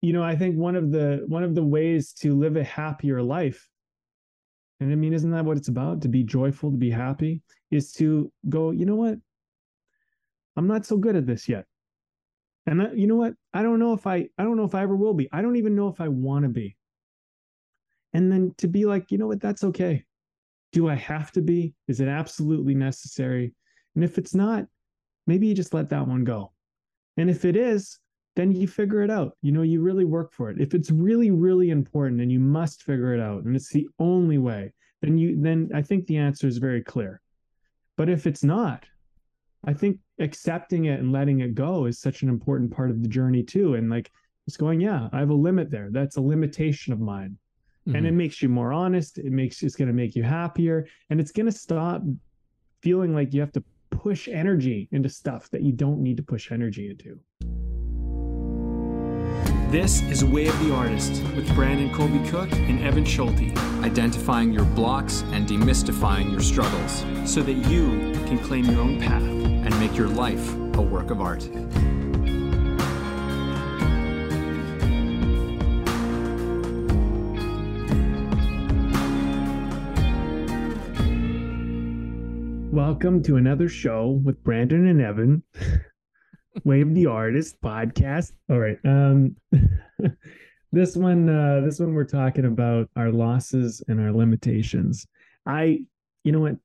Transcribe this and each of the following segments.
you know, I think one of the one of the ways to live a happier life, and I mean, isn't that what it's about? To be joyful, to be happy, is to go, you know what? I'm not so good at this yet. And you know what? I don't know if I I don't know if I ever will be. I don't even know if I want to be. And then to be like, you know what? That's okay. Do I have to be? Is it absolutely necessary? And if it's not, maybe you just let that one go. And if it is, then you figure it out. You know, you really work for it. If it's really, really important and you must figure it out, and it's the only way, then you then I think the answer is very clear. But if it's not, I think accepting it and letting it go is such an important part of the journey too. And like it's going, yeah, I have a limit there. That's a limitation of mine. Mm-hmm. And it makes you more honest. It makes it's going to make you happier. And it's going to stop feeling like you have to push energy into stuff that you don't need to push energy into. This is Way of the Artist with Brandon Colby Cook and Evan Schulte. Identifying your blocks and demystifying your struggles so that you can claim your own path and make your life a work of art. Welcome to another show with Brandon and Evan. Way of the Artist podcast. All right. Um this one uh this one we're talking about our losses and our limitations. I you know what?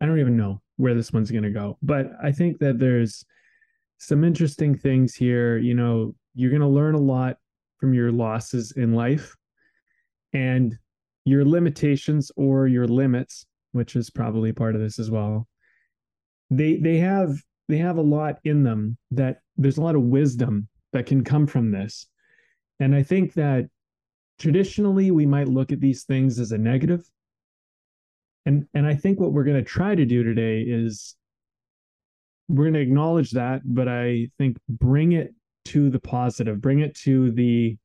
I don't even know where this one's going to go, but I think that there's some interesting things here, you know, you're going to learn a lot from your losses in life and your limitations or your limits, which is probably part of this as well. They they have they have a lot in them that there's a lot of wisdom that can come from this. And I think that traditionally we might look at these things as a negative. And and I think what we're going to try to do today is we're going to acknowledge that, but I think bring it to the positive, bring it to the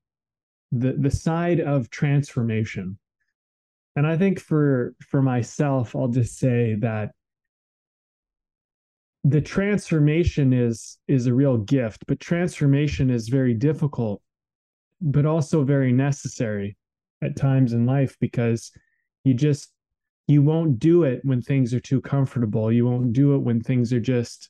the the side of transformation. And I think for for myself, I'll just say that the transformation is is a real gift but transformation is very difficult but also very necessary at times in life because you just you won't do it when things are too comfortable. You won't do it when things are just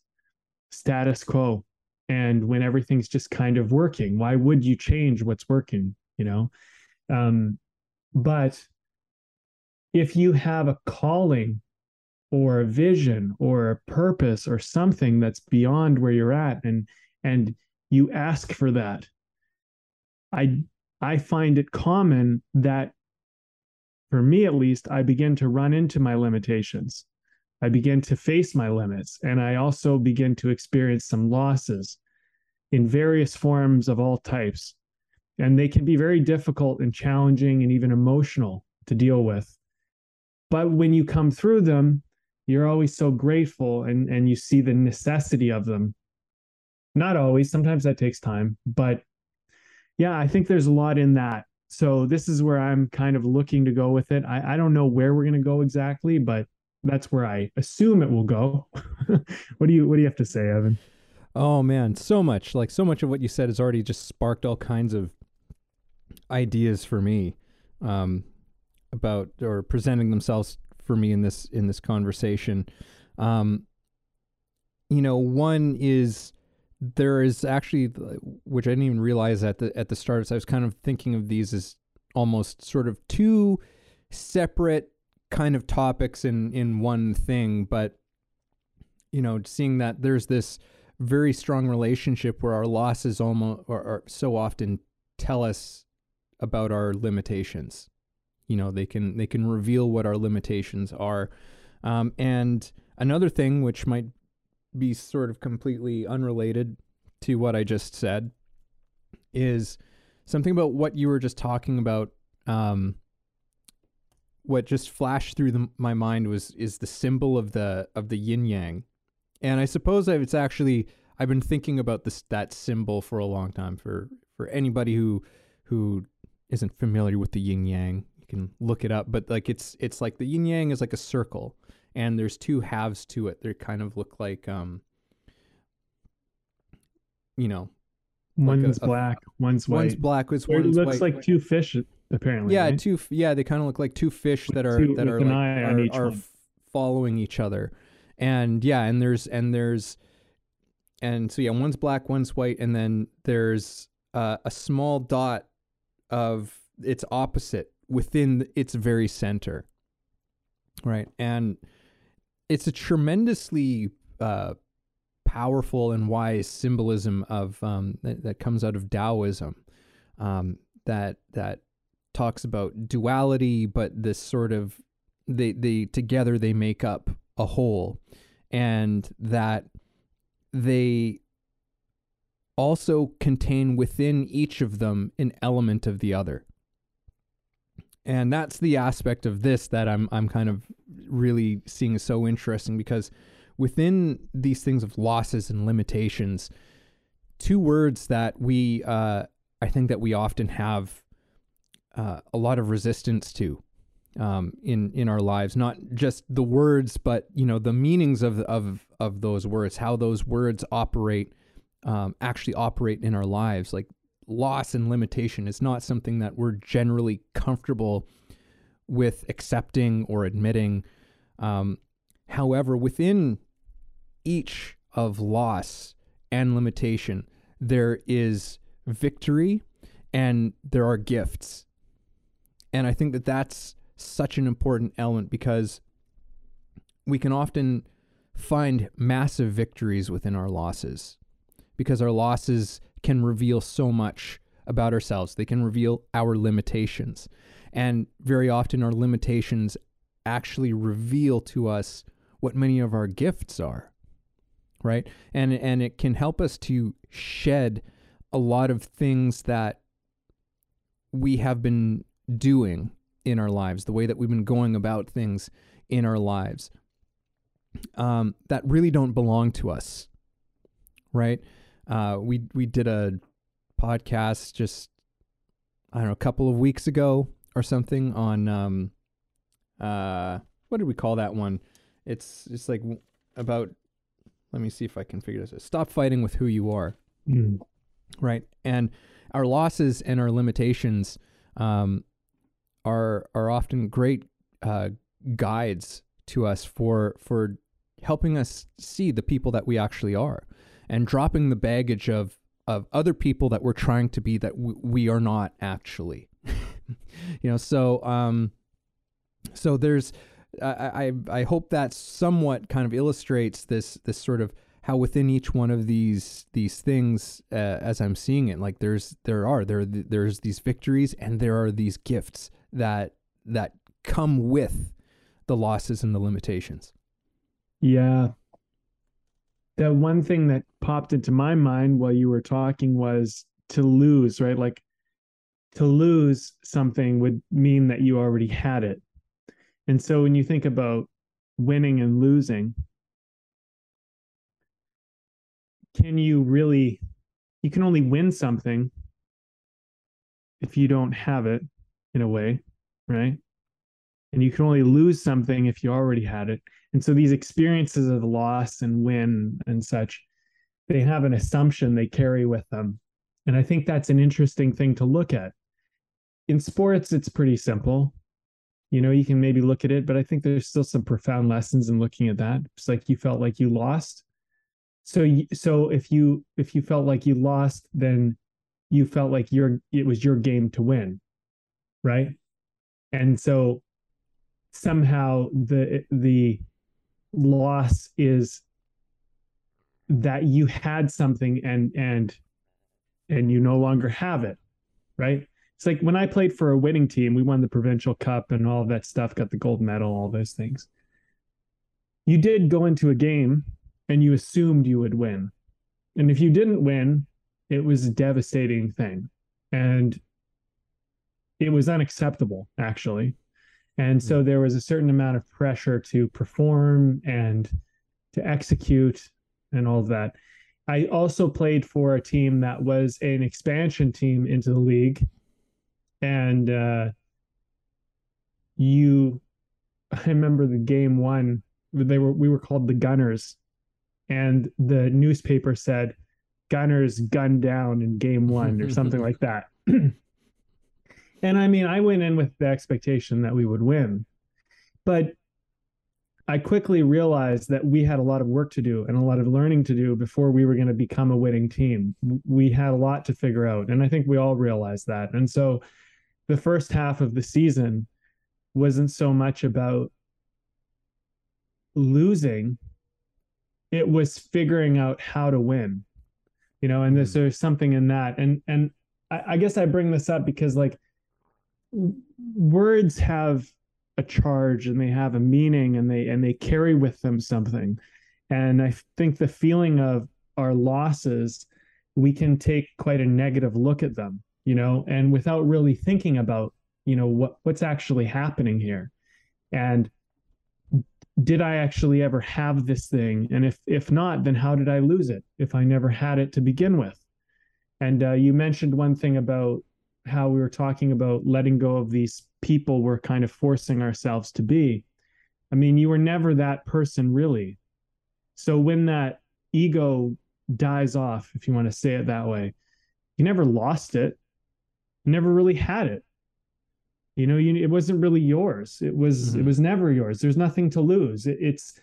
status quo and when everything's just kind of working. Why would you change what's working you know? Um but if you have a calling or a vision or a purpose or something that's beyond where you're at and and you ask for that. I i find it common that for me at least i begin to run into my limitations. I begin to face my limits and i also begin to experience some losses in various forms of all types. And they can be very difficult and challenging and even emotional to deal with. But when you come through them you're always so grateful and and you see the necessity of them. Not always sometimes that takes time but yeah i think there's a lot in that. So this is where i'm kind of looking to go with it. I, I don't know where we're going to go exactly but that's where i assume it will go. What do you what do you have to say evan? Oh man so much. Like so much of what you said has already just sparked all kinds of ideas for me um about or presenting themselves for me in this in this conversation. Um, you know, one is there is actually, which I didn't even realize at the at the start. So I was kind of thinking of these as almost sort of two separate kind of topics in in one thing, but you know, seeing that there's this very strong relationship where our losses almost or, or so often tell us about our limitations you know they can they can reveal what our limitations are. Um, and another thing which might be sort of completely unrelated to what i just said is something about what you were just talking about um, what just flashed through the, my mind was is the symbol of the of the yin yang. And i suppose it's actually i've been thinking about this that symbol for a long time for for anybody who who isn't familiar with the yin yang you can look it up, but like it's it's like the yin yang is like a circle, and there's two halves to it. They kind of look like um, you know, One's a- a- black, one's white. One's black. Or it looks white. like two fish, apparently. yeah, right? two. Yeah, they kind of look like two fish that are two- that are like, are, are following each other, and yeah, and there's and there's and so yeah, one's black, one's white, and then there's uh, a small dot of its opposite within its very center, right? And it's a tremendously uh, powerful and wise symbolism of um, that, that comes out of Taoism um, that that talks about duality, but this sort of they they together they make up a whole, and that they also contain within each of them an element of the other. And that's the aspect of this that I'm I'm kind of really seeing so interesting because within these things of losses and limitations, two words that we uh, I think that we often have uh, a lot of resistance to um, in in our lives. Not just the words, but you know the meanings of of of those words, how those words operate, um, actually operate in our lives. Like loss and limitation is not something that we're generally comfortable with accepting or admitting. Um, however, within each of loss and limitation, there is victory and there are gifts. And I think that that's such an important element because we can often find massive victories within our losses because our losses can reveal so much about ourselves. They can reveal our limitations. And very often, our limitations actually reveal to us what many of our gifts are right and and it can help us to shed a lot of things that we have been doing in our lives the way that we've been going about things in our lives um, that really don't belong to us right uh, we we did a podcast just i don't know a couple of weeks ago or something on um uh what did we call that one? It's just like about let me see if i can figure this out. Stop fighting with who you are. Mm. right? And our losses and our limitations um are are often great uh guides to us for for helping us see the people that we actually are and dropping the baggage of of other people that we're trying to be that w- we are not actually you know so um so there's I, I I hope that somewhat kind of illustrates this this sort of how within each one of these these things uh, as I'm seeing it like there's there are there there's these victories and there are these gifts that that come with the losses and the limitations. Yeah. The one thing that popped into my mind while you were talking was to lose, right? Like to lose something would mean that you already had it. And so when you think about winning and losing, can you really, you can only win something if you don't have it in a way, right? And you can only lose something if you already had it. And so these experiences of loss and win and such, they have an assumption they carry with them. And I think that's an interesting thing to look at. In sports, it's pretty simple. You know, you can maybe look at it, but I think there's still some profound lessons in looking at that. It's like you felt like you lost. So so if you if you felt like you lost, then you felt like your it was your game to win. Right? And so somehow the the loss is that you had something and and and you no longer have it right? It's like when i played for a winning team we won the provincial cup and all that stuff got the gold medal all those things. You did go into a game and you assumed you would win. And if you didn't win it was a devastating thing. And it was unacceptable actually and so there was a certain amount of pressure to perform and to execute and all of that. I also played for a team that was an expansion team into the league. And uh, you, I remember the game one, they were, we were called the Gunners. And the newspaper said, Gunners gunned down in game one or something like that. and I mean, I went in with the expectation that we would win, but I quickly realized that we had a lot of work to do and a lot of learning to do before we were going to become a winning team. We had a lot to figure out. And I think we all realized that. And so the first half of the season wasn't so much about losing, it was figuring out how to win. You know, and there's, hmm. there's something in that. And and I, I guess I bring this up because like words have a charge and they have a meaning and they and they carry with them something. And i think the feeling of our losses we can take quite a negative look at them you know and without really thinking about you know what what's actually happening here. And did i actually ever have this thing? And if if not then how did i lose it if i never had it to begin with? And uh, you mentioned one thing about how we were talking about letting go of these people we're kind of forcing ourselves to be. I mean, you were never that person really. So when that ego dies off, if you want to say it that way, you never lost it, never really had it. You know, you, it wasn't really yours. It was mm-hmm. it was never yours. There's nothing to lose. It, it's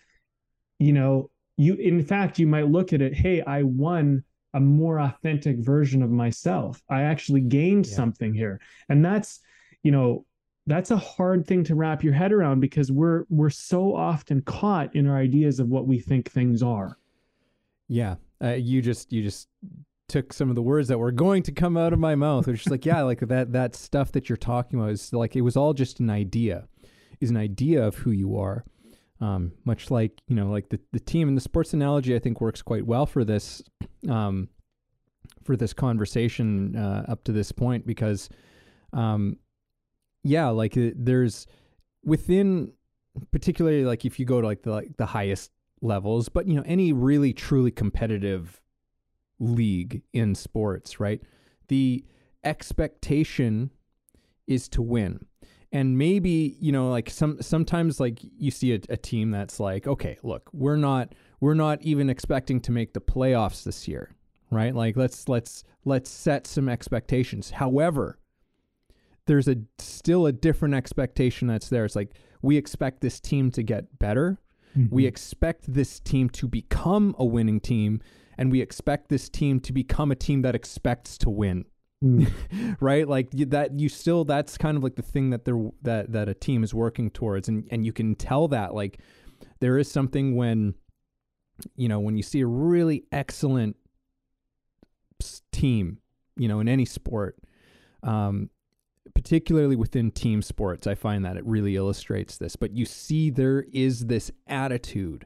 you know, you in fact you might look at it, hey, I won a more authentic version of myself. I actually gained yeah. something here. And that's, you know, that's a hard thing to wrap your head around because we're we're so often caught in our ideas of what we think things are. Yeah. Uh, you just you just took some of the words that were going to come out of my mouth, which is like, yeah, like that that stuff that you're talking about is like it was all just an idea, is an idea of who you are. Um, much like you know, like the the team and the sports analogy, I think works quite well for this um, for this conversation uh, up to this point because, um, yeah, like uh, there's within particularly like if you go to like the like the highest levels, but you know any really truly competitive league in sports, right? The expectation is to win and maybe you know like some sometimes like you see a, a, team that's like okay look we're not we're not even expecting to make the playoffs this year right like let's let's let's set some expectations however there's a still a different expectation that's there it's like we expect this team to get better mm-hmm. we expect this team to become a winning team and we expect this team to become a team that expects to win. right? Like that you still that's kind of like the thing that they're that that a team is working towards and and you can tell that like there is something when you know when you see a really excellent team you know in any sport um particularly within team sports i find that it really illustrates this but you see there is this attitude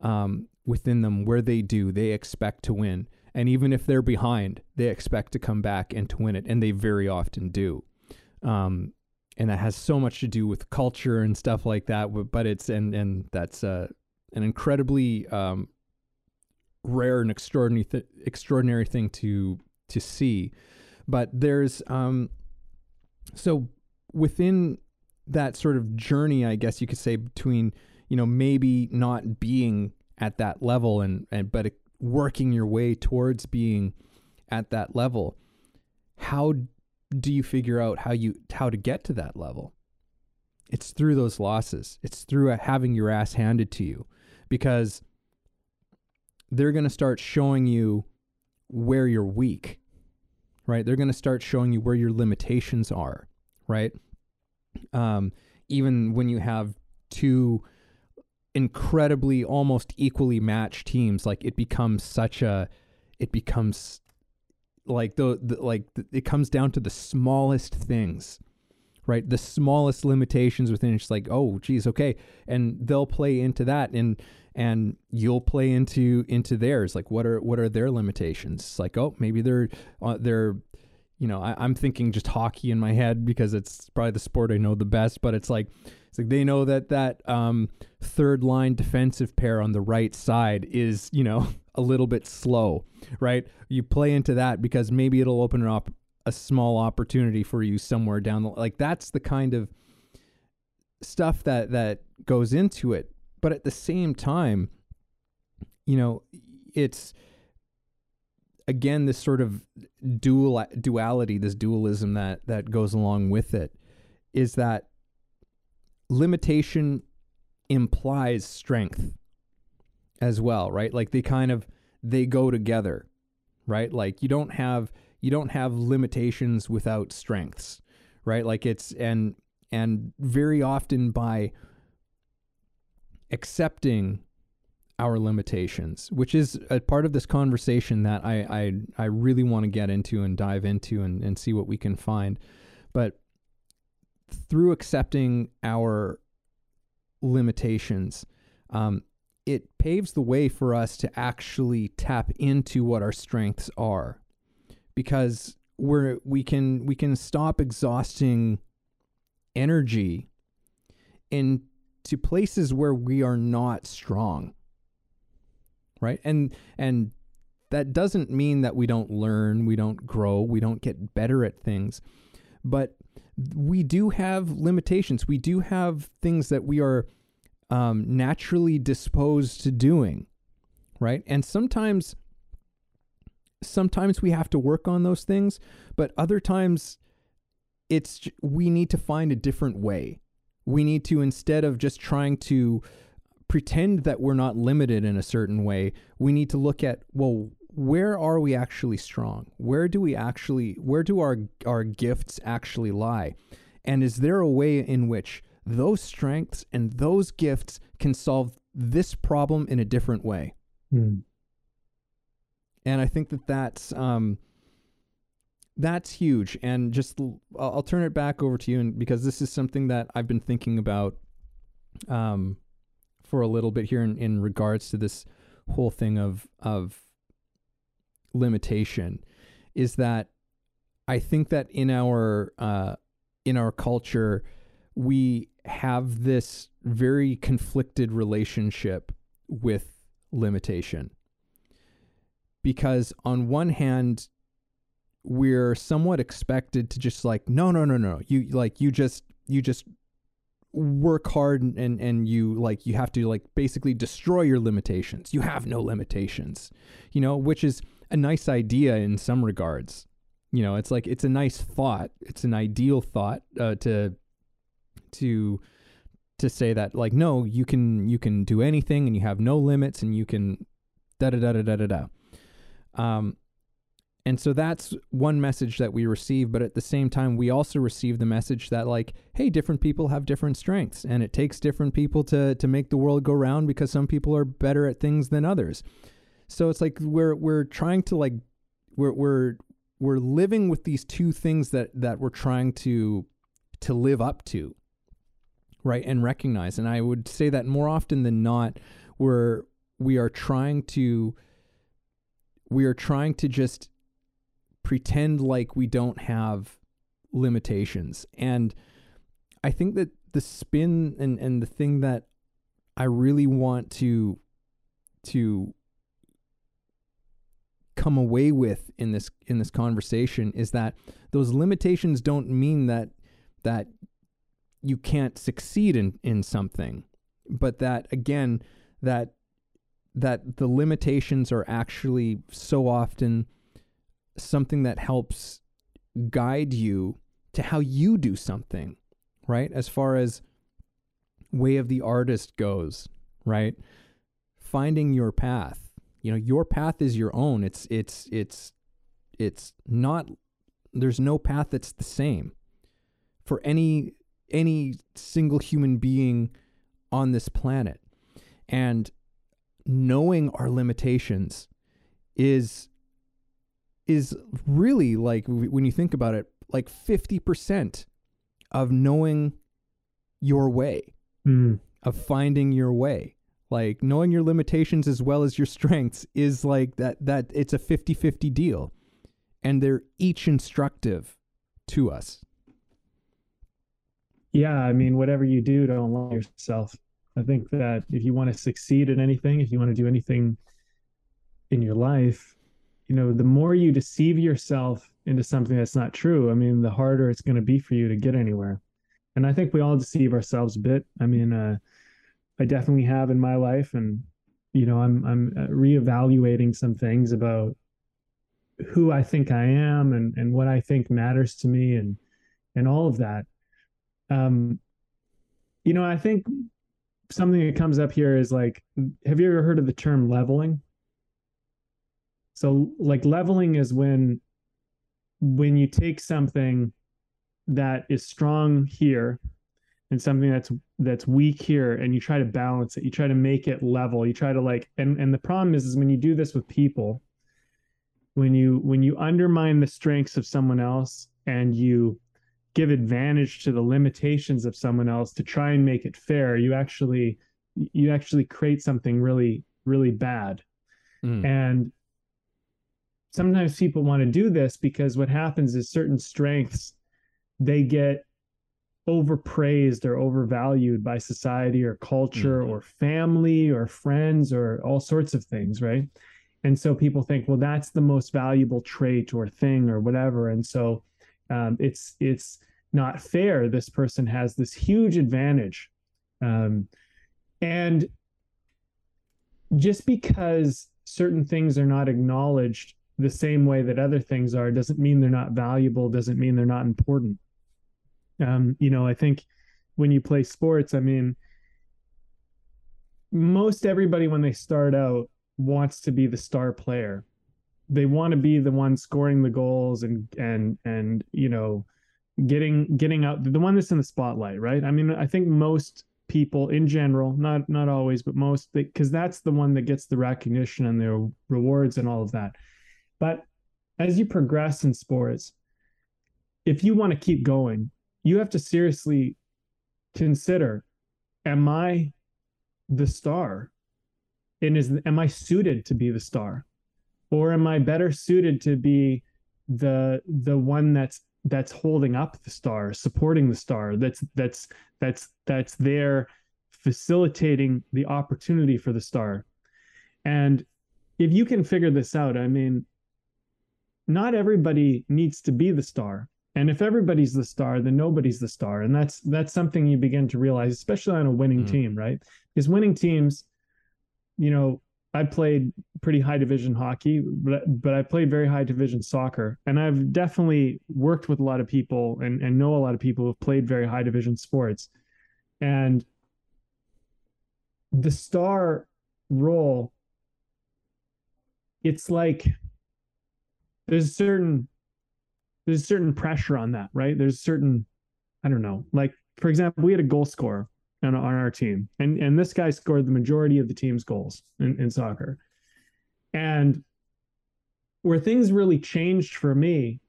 um within them where they do they expect to win and even if they're behind, they expect to come back and to win it, and they very often do. Um, and that has so much to do with culture and stuff like that. But it's and and that's uh, an incredibly um, rare and extraordinary th- extraordinary thing to to see. But there's um, so within that sort of journey, I guess you could say between you know maybe not being at that level and and but working your way towards being at that level how do you figure out how you how to get to that level? It's through those losses. It's through having your ass handed to you because they're going to start showing you where you're weak right? They're going to start showing you where your limitations are right? Um, even when you have two incredibly almost equally matched teams like it becomes such a it becomes like the, the like the, it comes down to the smallest things right? The smallest limitations within it's like oh geez okay. And they'll play into that and and you'll play into into theirs. Like what are what are their limitations? It's like oh maybe they're uh, they're you know, I, am thinking just hockey in my head because it's probably the sport I know the best. But it's like it's like they know that that um, third line defensive pair on the right side is you know a little bit slow, right? You play into that because maybe it'll open up a small opportunity for you somewhere down the like that's the kind of stuff that that goes into it. But at the same time, you know, it's again this sort of dual duality, this dualism that that goes along with it, is that limitation implies strength as well, right? Like they kind of they go together, right? Like you don't have you don't have limitations without strengths, right? Like it's and and very often by accepting our limitations, which is a part of this conversation that I I, I really want to get into and dive into and, and see what we can find. But through accepting our limitations, um, it paves the way for us to actually tap into what our strengths are, because we're we can we can stop exhausting energy into places where we are not strong right? And and that doesn't mean that we don't learn we don't grow we don't get better at things but we do have limitations. We do have things that we are um, naturally disposed to doing right? And sometimes sometimes we have to work on those things but other times it's we need to find a different way. We need to instead of just trying to pretend that we're not limited in a certain way, we need to look at, well, where are we actually strong? Where do we actually where do our our gifts actually lie? And is there a way in which those strengths and those gifts can solve this problem in a different way? Hmm. And I think that that's um, that's huge. And just I'll, I'll turn it back over to you, and because this is something that I've been thinking about um, for a little bit here in, in regards to this whole thing of of limitation is that I think that in our uh, in our culture we have this very conflicted relationship with limitation. Because on one hand we're somewhat expected to just like no no no no. You like you just you just work hard and, and and you like you have to like basically destroy your limitations. You have no limitations you know which is a nice idea in some regards you know it's like it's a nice thought it's an ideal thought uh, to to to say that like no you can you can do anything and you have no limits and you can da da da da da da da um and so that's one message that we receive. But at the same time, we also receive the message that, like, hey, different people have different strengths, and it takes different people to to make the world go round because some people are better at things than others. So it's like we're we're trying to like we're we're we're living with these two things that that we're trying to to live up to, right, and recognize. And I would say that more often than not, we're we are trying to we are trying to just pretend like we don't have limitations. And I think that the spin and, and the thing that I really want to to come away with in this in this conversation is that those limitations don't mean that that you can't succeed in in something but that again that that the limitations are actually so often something that helps guide you to how you do something, right? As far as way of the artist goes, right? Finding your path. You know, your path is your own. It's it's it's it's not there's no path that's the same for any any single human being on this planet. And knowing our limitations is is really like when you think about it like 50% of knowing your way mm. of finding your way like knowing your limitations as well as your strengths is like that that it's a 50-50 deal and they're each instructive to us yeah i mean whatever you do don't lie yourself i think that if you want to succeed at anything if you want to do anything in your life you know, the more you deceive yourself into something that's not true, I mean, the harder it's going to be for you to get anywhere. And I think we all deceive ourselves a bit. I mean, uh, I definitely have in my life, and you know, I'm I'm uh, reevaluating some things about who I think I am and and what I think matters to me and and all of that. Um, you know, I think something that comes up here is like, have you ever heard of the term leveling? So like leveling is when when you take something that is strong here and something that's that's weak here and you try to balance it. You try to make it level. You try to like and and the problem is is when you do this with people when you when you undermine the strengths of someone else and you give advantage to the limitations of someone else to try and make it fair you actually you actually create something really really bad. Mm. and sometimes people want to do this because what happens is certain strengths they get overpraised or overvalued by society or culture mm-hmm. or family or friends or all sorts of things right? And so people think well that's the most valuable trait or thing or whatever. And so um, it's it's not fair. This person has this huge advantage. Um, and just because certain things are not acknowledged the same way that other things are doesn't mean they're not valuable doesn't mean they're not important um, you know i think when you play sports i mean most everybody when they start out wants to be the star player. They want to be the one scoring the goals and and and you know getting getting out the one that's in the spotlight right? I mean i think most people in general not not always but most because that's the one that gets the recognition and the rewards and all of that. But as you progress in sports, if you want to keep going, you have to seriously consider am I the star? And is am I suited to be the star? Or am I better suited to be the the one that's that's holding up the star, supporting the star, that's that's that's that's there facilitating the opportunity for the star. And if you can figure this out, I mean, not everybody needs to be the star and if everybody's the star then nobody's the star. And that's that's something you begin to realize especially on a winning mm-hmm. team right? Because winning teams you know i played pretty high division hockey but, but i played very high division soccer. And i've definitely worked with a lot of people and, and know a lot of people who have played very high division sports. And the star role it's like there's a certain there's a certain pressure on that, right? There's certain, I don't know, like for example, we had a goal scorer on, on our team, and and this guy scored the majority of the team's goals in, in soccer, and where things really changed for me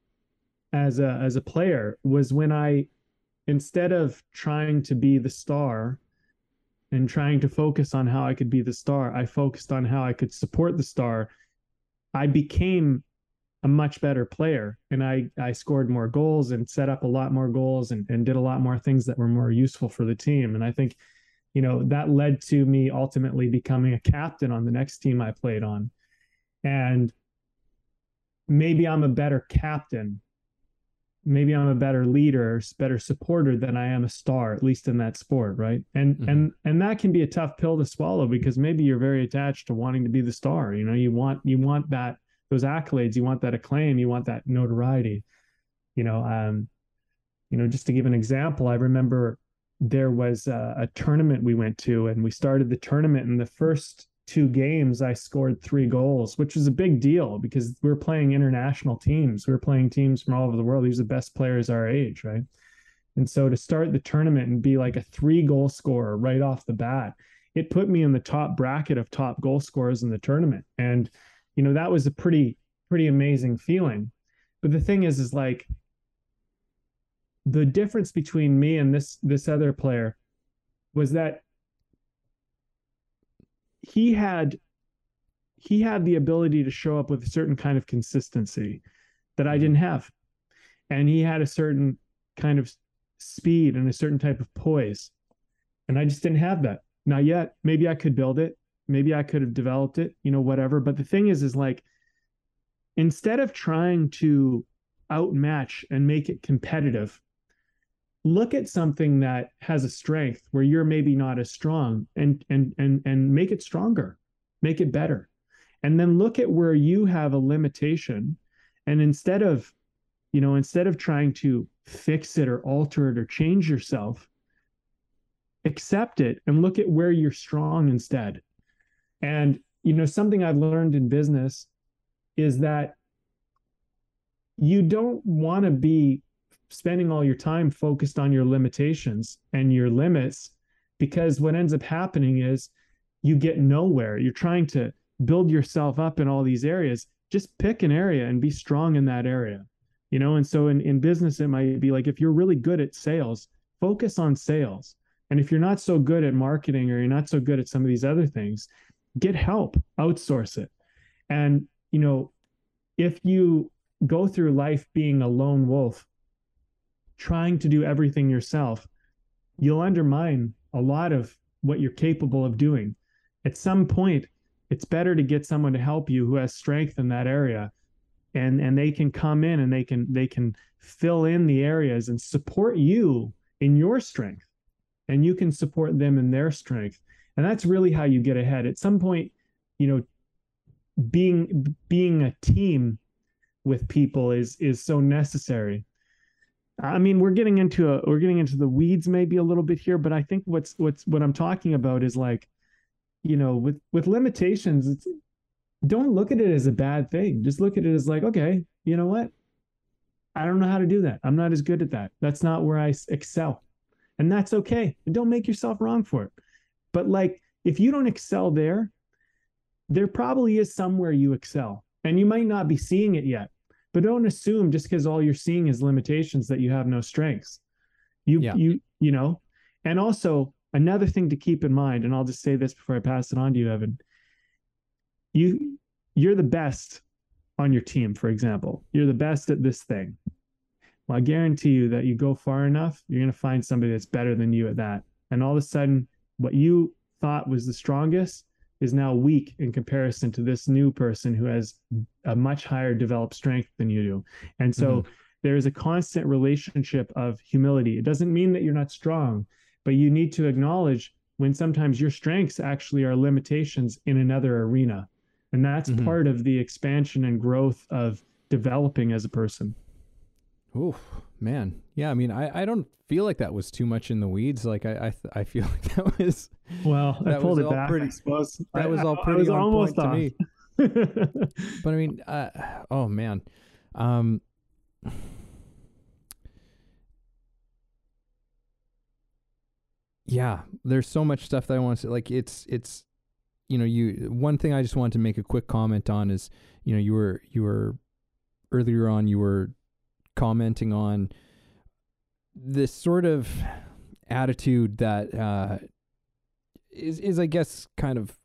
as a as a player was when I instead of trying to be the star and trying to focus on how I could be the star, I focused on how I could support the star. I became a much better player and I I scored more goals and set up a lot more goals and, and did a lot more things that were more useful for the team. And I think, you know, that led to me ultimately becoming a captain on the next team I played on. And maybe I'm a better captain. Maybe I'm a better leader, better supporter than I am a star, at least in that sport, right? And mm-hmm. and and that can be a tough pill to swallow because maybe you're very attached to wanting to be the star. You know, you want you want that those accolades you want that acclaim you want that notoriety. You know um you know just to give an example i remember there was a, a tournament we went to and we started the tournament in the first two games i scored three goals which was a big deal because we are playing international teams. We are playing teams from all over the world. These are the best players our age right? And so to start the tournament and be like a three goal scorer right off the bat it put me in the top bracket of top goal scorers in the tournament. And you know that was a pretty pretty amazing feeling but the thing is is like the difference between me and this this other player was that he had he had the ability to show up with a certain kind of consistency that I mm-hmm. didn't have. And he had a certain kind of speed and a certain type of poise. And I just didn't have that. Not yet. Maybe I could build it maybe I could have developed it, you know, whatever. But the thing is, is like instead of trying to outmatch and make it competitive, look at something that has a strength where you're maybe not as strong and and and and make it stronger, make it better. And then look at where you have a limitation And instead of, you know, instead of trying to fix it or alter it or change yourself, accept it and look at where you're strong instead. And, you know, something I've learned in business is that you don't want to be spending all your time focused on your limitations and your limits because what ends up happening is you get nowhere. You're trying to build yourself up in all these areas. Just pick an area and be strong in that area. You know, and so in, in business, it might be like if you're really good at sales, focus on sales. And if you're not so good at marketing or you're not so good at some of these other things, get help, outsource it. And, you know, if you go through life being a lone wolf, trying to do everything yourself, you'll undermine a lot of what you're capable of doing. At some point, it's better to get someone to help you who has strength in that area and and they can come in and they can they can fill in the areas and support you in your strength and you can support them in their strength and that's really how you get ahead. At some point you know being being a team with people is is so necessary. I mean we're getting into a we're getting into the weeds maybe a little bit here but i think what's what's what i'm talking about is like you know with with limitations it's don't look at it as a bad thing. Just look at it as like okay you know what? I don't know how to do that. I'm not as good at that. That's not where i excel. And that's okay. Don't make yourself wrong for it but like if you don't excel there there probably is somewhere you excel and you might not be seeing it yet. But don't assume just because all you're seeing is limitations that you have no strengths. You yeah. you you know? And also another thing to keep in mind and i'll just say this before i pass it on to you evan. You you're the best on your team for example. You're the best at this thing. Well i guarantee you that you go far enough you're going to find somebody that's better than you at that. And all of a sudden what you thought was the strongest is now weak in comparison to this new person who has a much higher developed strength than you do. And so mm-hmm. there is a constant relationship of humility. It doesn't mean that you're not strong, but you need to acknowledge when sometimes your strengths actually are limitations in another arena. And that's mm-hmm. part of the expansion and growth of developing as a person. Oh man, yeah. I mean, I, I don't feel like that was too much in the weeds. Like I I, I feel like that was well. I pulled it back. Pretty, that I, was all pretty was on almost point off. to me. but I mean, uh, oh man, um, yeah. There's so much stuff that I want to say. Like it's it's you know you one thing I just wanted to make a quick comment on is you know you were you were earlier on you were commenting on this sort of attitude that uh, is is I guess kind of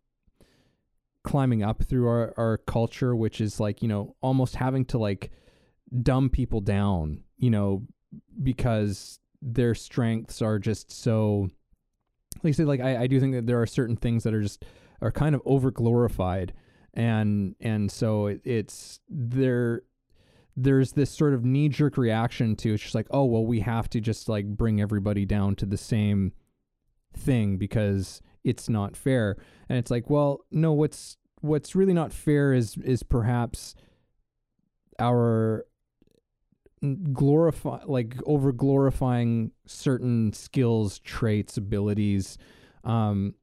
climbing up through our, our culture, which is like, you know, almost having to like dumb people down, you know, because their strengths are just so like I said, like I, I do think that there are certain things that are just are kind of over glorified and and so it, it's there there's this sort of knee jerk reaction to it's just like, oh well, we have to just like bring everybody down to the same thing because it's not fair. And it's like, well, no, what's what's really not fair is is perhaps our glorify like over glorifying certain skills, traits, abilities, um,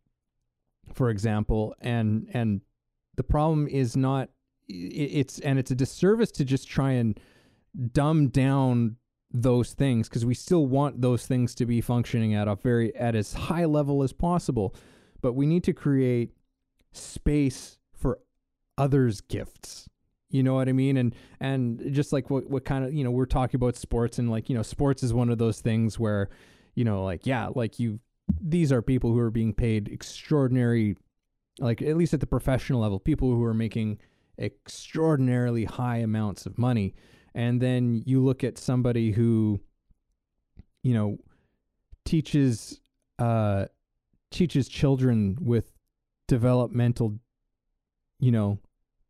for example, and and the problem is not it's and it's a disservice to just try and dumb down those things because we still want those things to be functioning at a very at as high level as possible. But we need to create space for others gifts. You know what i mean? And and just like what what kind of you know we're talking about sports and like you know sports is one of those things where you know like yeah like you these are people who are being paid extraordinary like at least at the professional level people who are making extraordinarily high amounts of money. And then you look at somebody who, you know, teaches uh, teaches children with developmental, you know,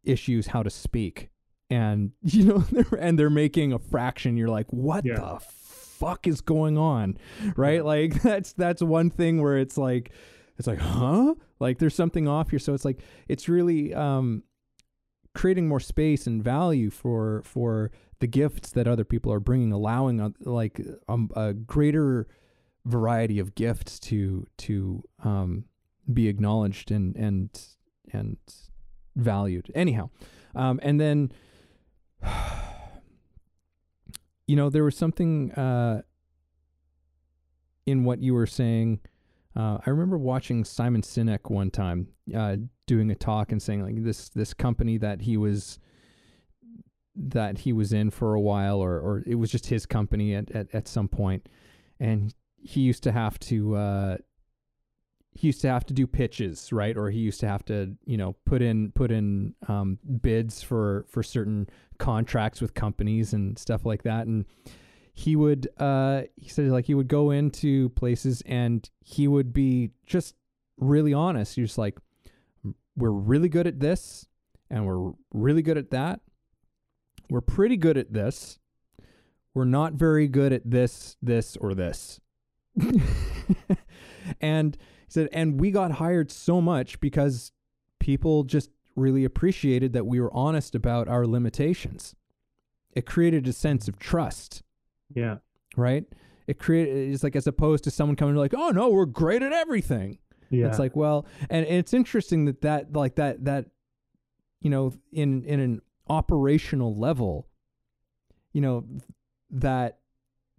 issues how to speak, and you know, they're, and they're making a fraction. You're like, what yeah. the fuck is going on, right? Like that's that's one thing where it's like, it's like, huh? Like there's something off here. So it's like it's really um creating more space and value for for the gifts that other people are bringing, allowing a, like um, a greater variety of gifts to to um, be acknowledged and and and valued. Anyhow, um, and then you know there was something uh, in what you were saying. Uh, I remember watching Simon Sinek one time uh, doing a talk and saying like this this company that he was that he was in for a while or or it was just his company at at, at some point and he used to have to uh, he used to have to do pitches, right? Or he used to have to, you know, put in put in um, bids for for certain contracts with companies and stuff like that. And he would, uh, he said, like he would go into places and he would be just really honest. Just like, we're really good at this, and we're really good at that. We're pretty good at this. We're not very good at this, this, or this. and he said, and we got hired so much because people just really appreciated that we were honest about our limitations. It created a sense of trust. Yeah. Right? It created it's like as opposed to someone coming like, "Oh no, we're great at everything." Yeah. It's like, well, and it's interesting that that like that that you know, in in an operational level, you know, that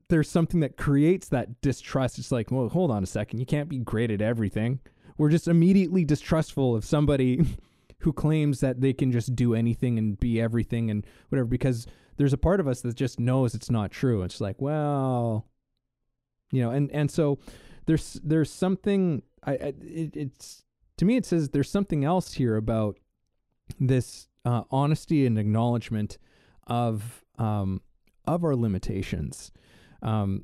there's something that creates that distrust. It's like, well, hold on a second. You can't be great at everything. We're just immediately distrustful of somebody who claims that they can just do anything and be everything and whatever because there's a part of us that just knows it's not true. It's like, well, you know, and and so there's there's something I, I it, it's to me it says there's something else here about this uh, honesty and acknowledgement of um, of our limitations. Um,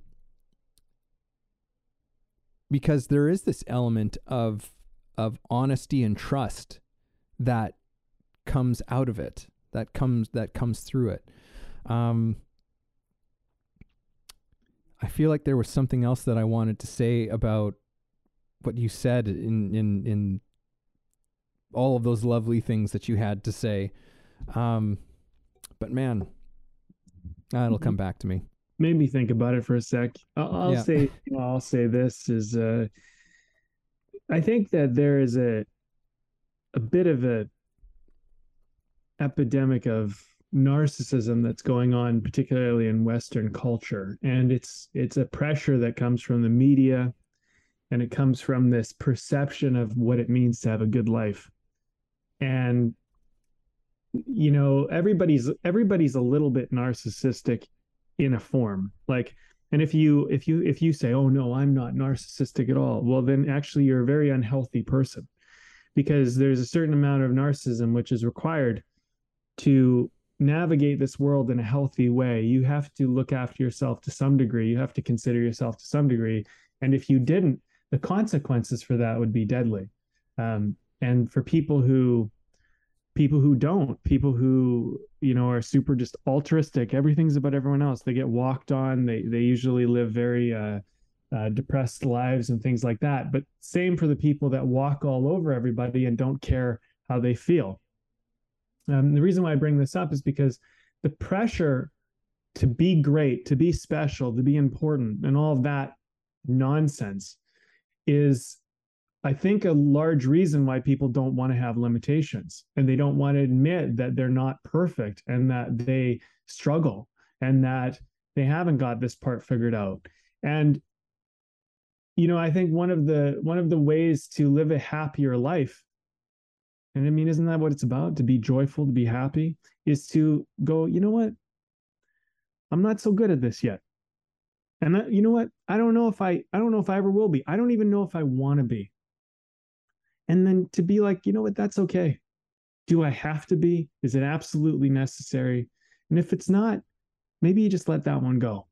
because there is this element of of honesty and trust that comes out of it that comes that comes through it. Um, I feel like there was something else that I wanted to say about what you said in in in all of those lovely things that you had to say. Um, but man, that'll come back to me made me think about it for a sec. I'll, I'll Yeah. say, you know, I'll say this is, uh, I think that there is a, a bit of a epidemic of narcissism that's going on, particularly in Western culture, and it's it's a pressure that comes from the media, and it comes from this perception of what it means to have a good life, and you know everybody's everybody's a little bit narcissistic in a form. Like and if you if you if you say oh no i'm not narcissistic at all well then actually you're a very unhealthy person because there's a certain amount of narcissism which is required to navigate this world in a healthy way. You have to look after yourself to some degree. You have to consider yourself to some degree. And if you didn't the consequences for that would be deadly. Um, and for people who people who don't people who you know are super just altruistic everything's about everyone else. They get walked on. They they usually live very uh, uh, depressed lives and things like that. But same for the people that walk all over everybody and don't care how they feel. Um, the reason why i bring this up is because the pressure to be great to be special to be important and all of that nonsense is I think a large reason why people don't want to have limitations and they don't want to admit that they're not perfect and that they struggle and that they haven't got this part figured out. And you know, I think one of the one of the ways to live a happier life and I mean isn't that what it's about to be joyful, to be happy is to go, you know what? I'm not so good at this yet. And you know what? I don't know if I I don't know if I ever will be. I don't even know if I want to be. And then to be like you know what? That's okay. Do i have to be? Is it absolutely necessary? And if it's not maybe you just let that one go.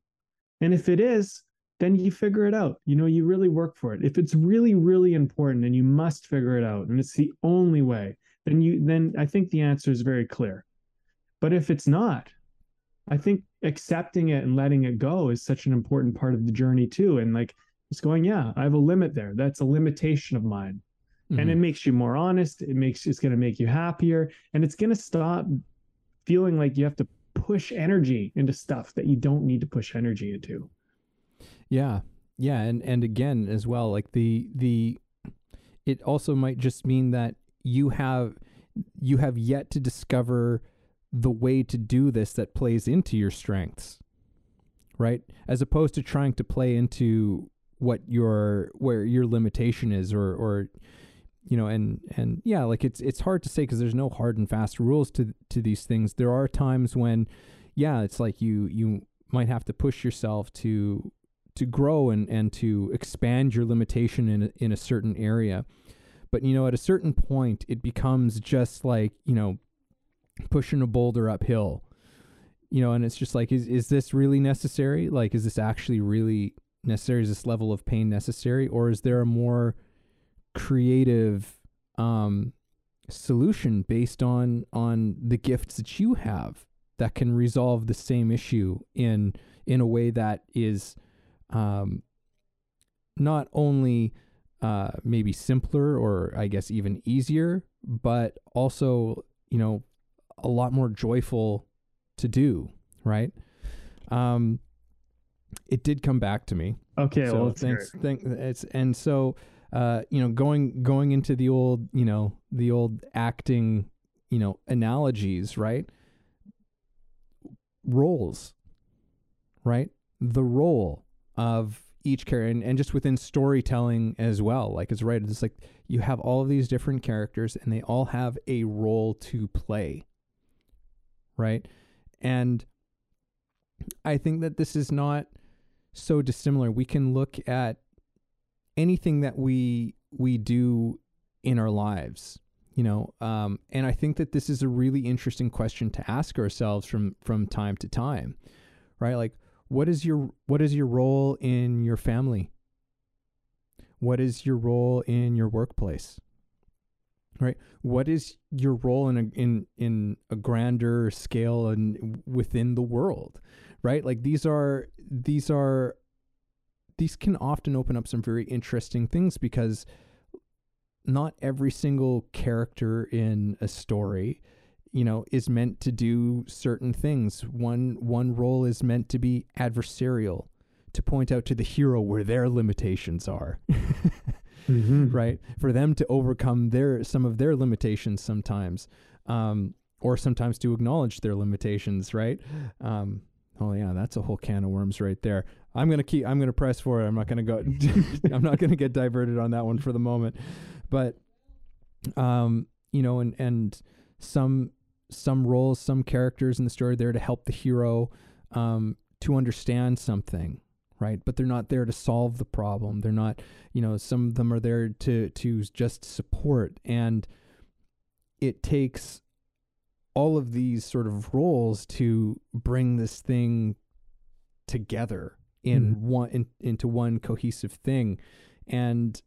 And if it is then you figure it out. You know you really work for it. If it's really really important and you must figure it out and it's the only way then you then i think the answer is very clear. But if it's not i think accepting it and letting it go is such an important part of the journey too. And like just going yeah i have a limit there. That's a limitation of mine. And mm-hmm. it makes you more honest. It makes it's going to make you happier. And it's going to stop feeling like you have to push energy into stuff that you don't need to push energy into. Yeah. Yeah, and and again as well, like the the it also might just mean that you have you have yet to discover the way to do this that plays into your strengths. Right? As opposed to trying to play into what your where your limitation is or or you know and and yeah like it's it's hard to say because there's no hard and fast rules to to these things there are times when yeah it's like you you might have to push yourself to to grow and and to expand your limitation in a, in a certain area but you know at a certain point it becomes just like you know pushing a boulder uphill you know and it's just like is is this really necessary? Like is this actually really necessary? Is this level of pain necessary? Or is there a more creative um solution based on on the gifts that you have that can resolve the same issue in in a way that is um not only uh maybe simpler or I guess even easier but also you know a lot more joyful to do right? Um it did come back to me. Okay so well thanks thank it's and so uh you know going going into the old you know the old acting you know analogies right? Roles right? The role of each character and, and just within storytelling as well like it's right it's like you have all of these different characters and they all have a role to play right? And i think that this is not so dissimilar. We can look at anything that we we do in our lives you know um, and i think that this is a really interesting question to ask ourselves from from time to time right? Like what is your what is your role in your family? What is your role in your workplace right? What is your role in a in in a grander scale and within the world right? Like these are these are these can often open up some very interesting things because not every single character in a story you know is meant to do certain things. One one role is meant to be adversarial to point out to the hero where their limitations are Mhm. right? For them to overcome their some of their limitations sometimes um or sometimes to acknowledge their limitations right? Um oh yeah that's a whole can of worms right there. I'm gonna keep i'm gonna press for it. I'm not gonna go i'm not gonna get diverted on that one for the moment. But um you know and and some some roles some characters in the story there to help the hero um to understand something right? But they're not there to solve the problem. They're not you know some of them are there to to just support. And it takes all of these sort of roles to bring this thing together in Mhm. one in, into one cohesive thing. And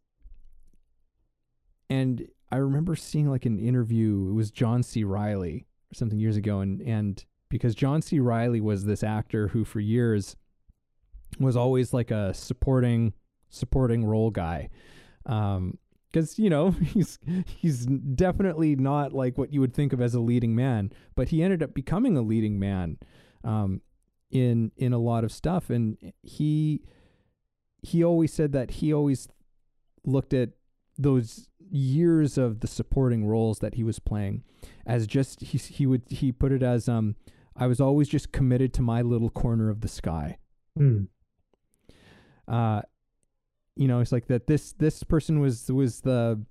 and I remember seeing like an interview. It was John C. Reilly or something years ago. And and because John C. Reilly was this actor who for years was always like a supporting supporting role guy. Um because you know he's he's definitely not like what you would think of as a leading man but he ended up becoming a leading man um in in a lot of stuff. And he he always said that he always looked at those years of the supporting roles that he was playing as just he he would he put it as um I was always just committed to my little corner of the sky. Mm. Uh you know it's like that this this person was was the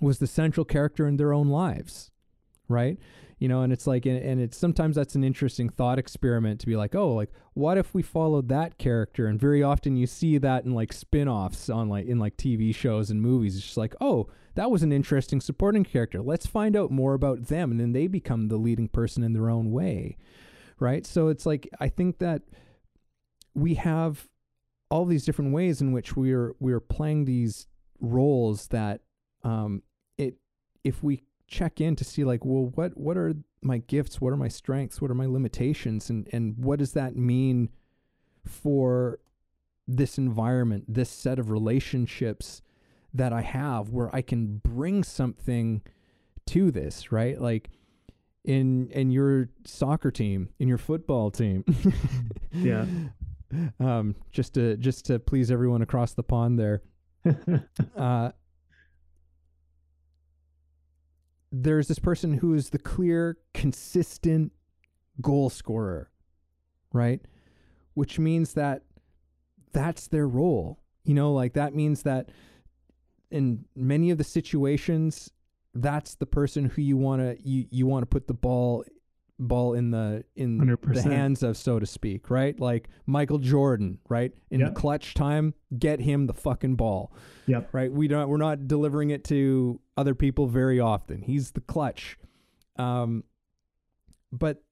was the central character in their own lives right? You know and it's like and, and it's sometimes that's an interesting thought experiment to be like oh like what if we followed that character? And very often you see that in like spin-offs on like in like tv shows and movies. It's just like oh that was an interesting supporting character. Let's find out more about them. And then they become the leading person in their own way right? So it's like i think that we have all these different ways in which we're we're playing these roles that um it if we check in to see like well what what are my gifts what are my strengths what are my limitations and and what does that mean for this environment this set of relationships that I have where I can bring something to this, right? Like in in your soccer team, in your football team. Yeah. Um just to just to please everyone across the pond there. Uh there's this person who is the clear, consistent goal scorer, right? Which means that that's their role. You know, like that means that in many of the situations, that's the person who you want to you, you want to put the ball ball in the in the 100%. hands of so to speak right like michael jordan right in Yep. the clutch time get him the fucking ball yep. right? We don't we're not delivering it to other people very often. He's the clutch. Um but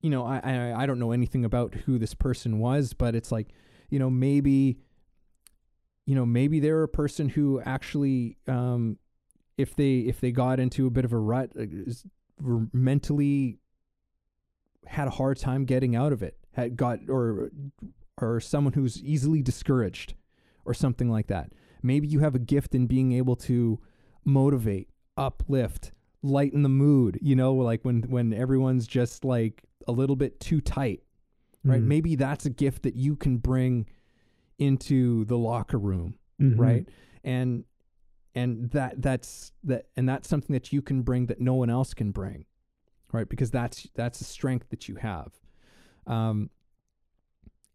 you know, I, I I don't know anything about who this person was, but it's like, you know, maybe you know, maybe they're a person who actually um if they if they got into a bit of a rut uh, mentally had a hard time getting out of it had got or or someone who's easily discouraged or something like that maybe you have a gift in being able to motivate uplift lighten the mood you know like when when everyone's just like a little bit too tight right Mhm. maybe that's a gift that you can bring into the locker room Mhm. right and and that that's that and that's something that you can bring that no one else can bring right? Because that's that's a strength that you have. Um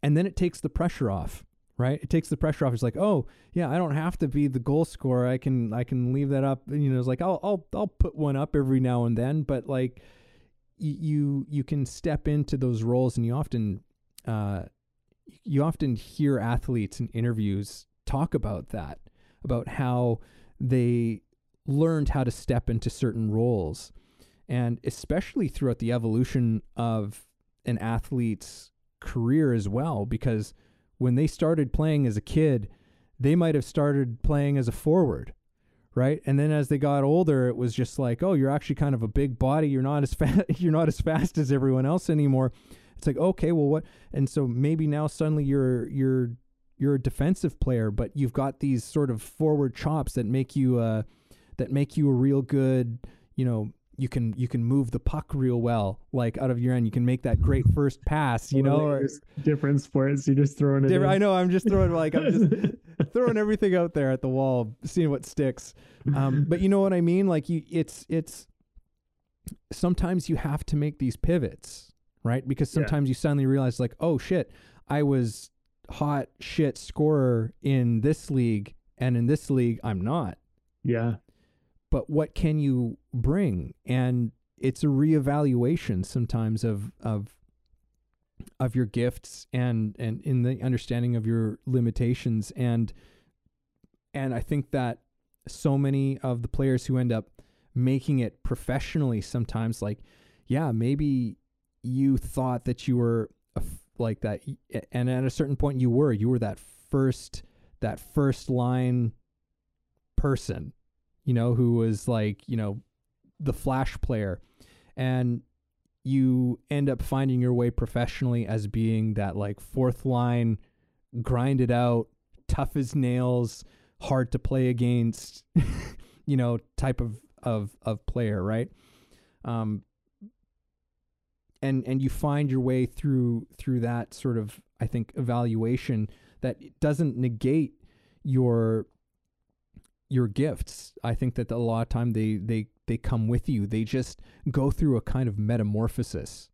and then it takes the pressure off right? It takes the pressure off. It's like oh yeah i don't have to be the goal scorer. I can i can leave that up. You know it's like i'll i'll, I'll put one up every now and then. But like you you can step into those roles and you often uh you often hear athletes in interviews talk about that about how they learned how to step into certain roles and especially throughout the evolution of an athlete's career as well because when they started playing as a kid they might have started playing as a forward right? And then as they got older it was just like oh you're actually kind of a big body. You're not as fast you're not as fast as everyone else anymore. It's like okay well what and so maybe now suddenly you're you're you're a defensive player but you've got these sort of forward chops that make you uh that make you a real good you know you can you can move the puck real well like out of your end you can make that great first pass you know or, different sports. you're just throwing it. I know. I'm just throwing like I'm just throwing everything out there at the wall, seeing what sticks. Um, but you know what I mean? Like you, it's it's sometimes you have to make these pivots, right? Because Yeah. sometimes you suddenly realize, like, oh shit, I was hot shit scorer in this league, and in this league I'm not. yeah. But what can you bring? And it's a reevaluation sometimes of of of your gifts and and in the understanding of your limitations and and I think that so many of the players who end up making it professionally sometimes like yeah maybe you thought that you were like that and at a certain point you were you were that first that first line person you know who was like you know the flash player. And you end up finding your way professionally as being that like fourth line grinded out tough as nails hard to play against you know type of of of player right? Um and and you find your way through through that sort of i think evaluation that doesn't negate your your gifts. I think that a lot of time they they they come with you. They just go through a kind of metamorphosis.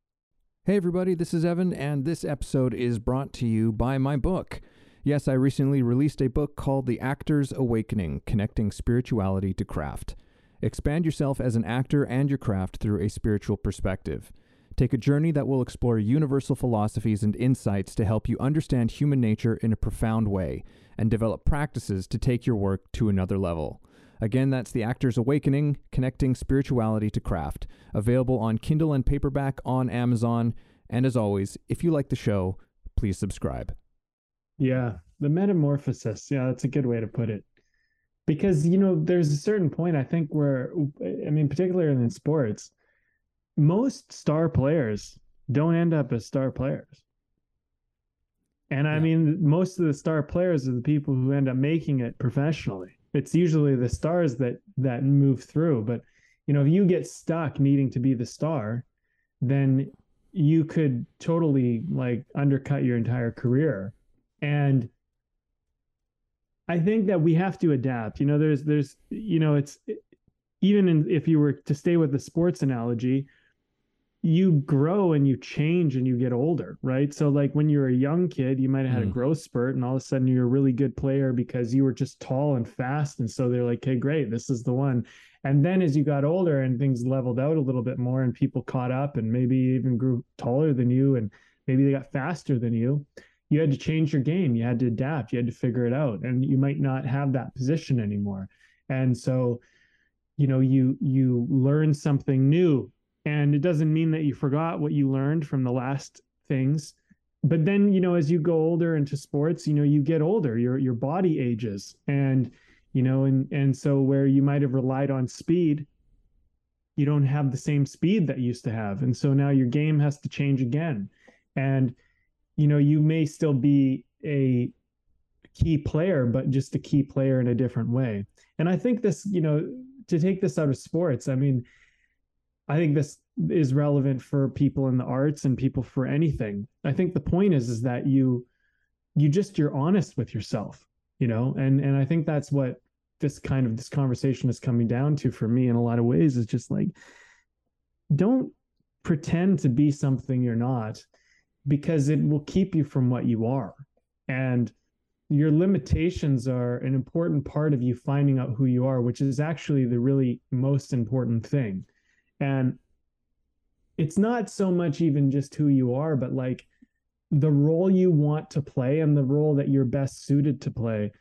Hey everybody this is evan and this episode is brought to you by my book. Yes i recently released a book called the actor's awakening connecting spirituality to craft. Expand yourself as an actor and your craft through a spiritual perspective Take a journey that will explore universal philosophies and insights to help you understand human nature in a profound way and develop practices to take your work to another level. Again, that's The Actor's Awakening Connecting Spirituality to Craft, available on Kindle and paperback on Amazon. And as always, if you like the show, please subscribe. Yeah, the metamorphosis. Yeah, that's a good way to put it. Because, you know, there's a certain point I think where, I mean, particularly in sports, most star players don't end up as star players. And I Yeah. mean, most of the star players are the people who end up making it professionally. it's usually the stars that that move through but you know if you get stuck needing to be the star then you could totally like undercut your entire career and i think that we have to adapt you know there's there's you know it's even in, if you were to stay with the sports analogy you grow and you change and you get older, right? So like when you're a young kid, you might have had mm. a growth spurt and all of a sudden you're a really good player because you were just tall and fast. And so they're like, hey, great, this is the one. And then as you got older and things leveled out a little bit more and people caught up and maybe even grew taller than you and maybe they got faster than you, you had to change your game. You had to adapt. You had to figure it out. And you might not have that position anymore. And so, you know, you you learn something new and it doesn't mean that you forgot what you learned from the last things. But then you know as you go older into sports you know you get older your your body ages. And you know and and so where you might have relied on speed you don't have the same speed that used to have. And so now your game has to change again. And you know you may still be a key player but just a key player in a different way. And i think this you know to take this out of sports i mean I think this is relevant for people in the arts and people for anything. I think the point is is that you you just you're honest with yourself, you know, and and I think that's what this kind of this conversation is coming down to for me in a lot of ways is just like don't pretend to be something you're not because it will keep you from what you are. And your limitations are an important part of you finding out who you are, which is actually the really most important thing and it's not so much even just who you are, but like the role you want to play and the role that you're best suited to play.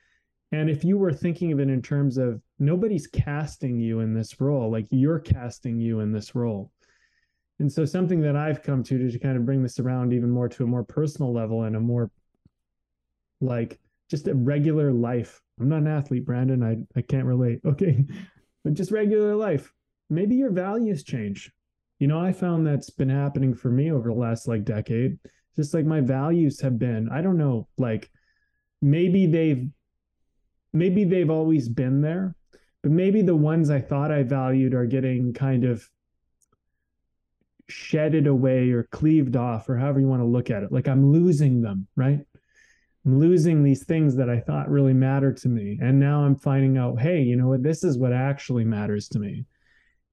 And if you were thinking of it in terms of nobody's casting you in this role, like you're casting you in this role. And so something that I've come to to kind of bring this around even more to a more personal level and a more like just a regular life. I'm not an athlete, Brandon. I, I can't relate. Okay. But just regular life maybe your values change. You know, I found that's been happening for me over the last like decade. Just like my values have been, I don't know, like maybe they've maybe they've always been there, but maybe the ones I thought I valued are getting kind of shedded away or cleaved off or however you want to look at it. Like I'm losing them, right? I'm losing these things that I thought really mattered to me. And now I'm finding out, hey, you know what? This is what actually matters to me.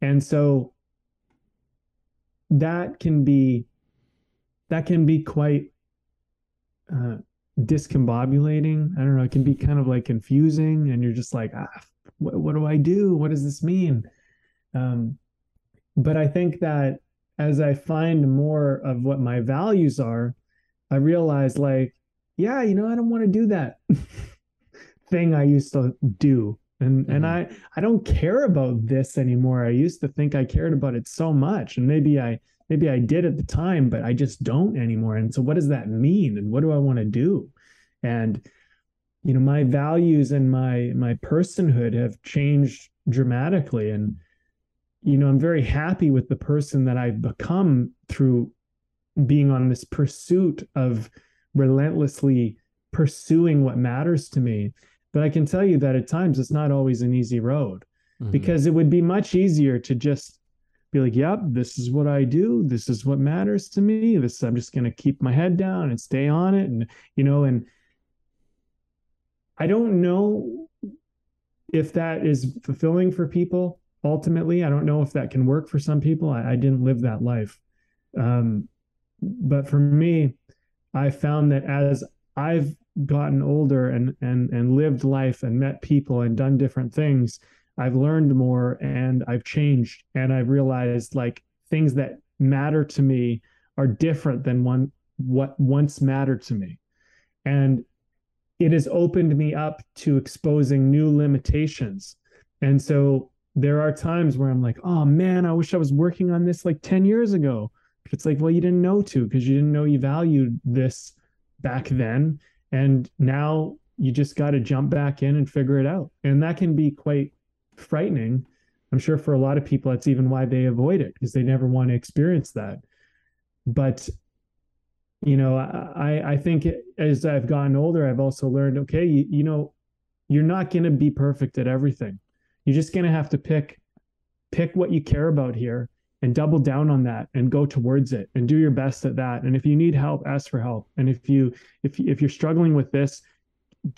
And so that can be that can be quite uh, discombobulating. I don't know. It can be kind of like confusing, and you're just like, ah, what, what do I do? What does this mean? Um, but I think that as I find more of what my values are, I realize like, yeah, you know, I don't want to do that thing I used to do and mm-hmm. and i i don't care about this anymore. I used to think i cared about it so much and maybe i maybe i did at the time but i just don't anymore. And so what does that mean? And what do i want to do? And you know my values and my my personhood have changed dramatically. And you know i'm very happy with the person that i've become through being on this pursuit of relentlessly pursuing what matters to me but I can tell you that at times it's not always an easy road mm-hmm. because it would be much easier to just be like, yep, this is what I do. This is what matters to me. This I'm just going to keep my head down and stay on it. And, you know, and I don't know if that is fulfilling for people ultimately. I don't know if that can work for some people. I, I didn't live that life. Um, but for me, I found that as I've gotten older and and and lived life and met people and done different things i've learned more and i've changed. And i've realized like things that matter to me are different than one what once mattered to me. And it has opened me up to exposing new limitations. And so there are times where i'm like oh man i wish i was working on this like 10 years ago. It's like well you didn't know to because you didn't know you valued this back then and now you just got to jump back in and figure it out. And that can be quite frightening i'm sure for a lot of people. That's even why they avoid it because they never want to experience that. But you know i i think as i've gotten older i've also learned okay you, you know you're not going to be perfect at everything. You're just going to have to pick pick what you care about here and double down on that and go towards it and do your best at that. And if you need help, ask for help. And if you if if you're struggling with this,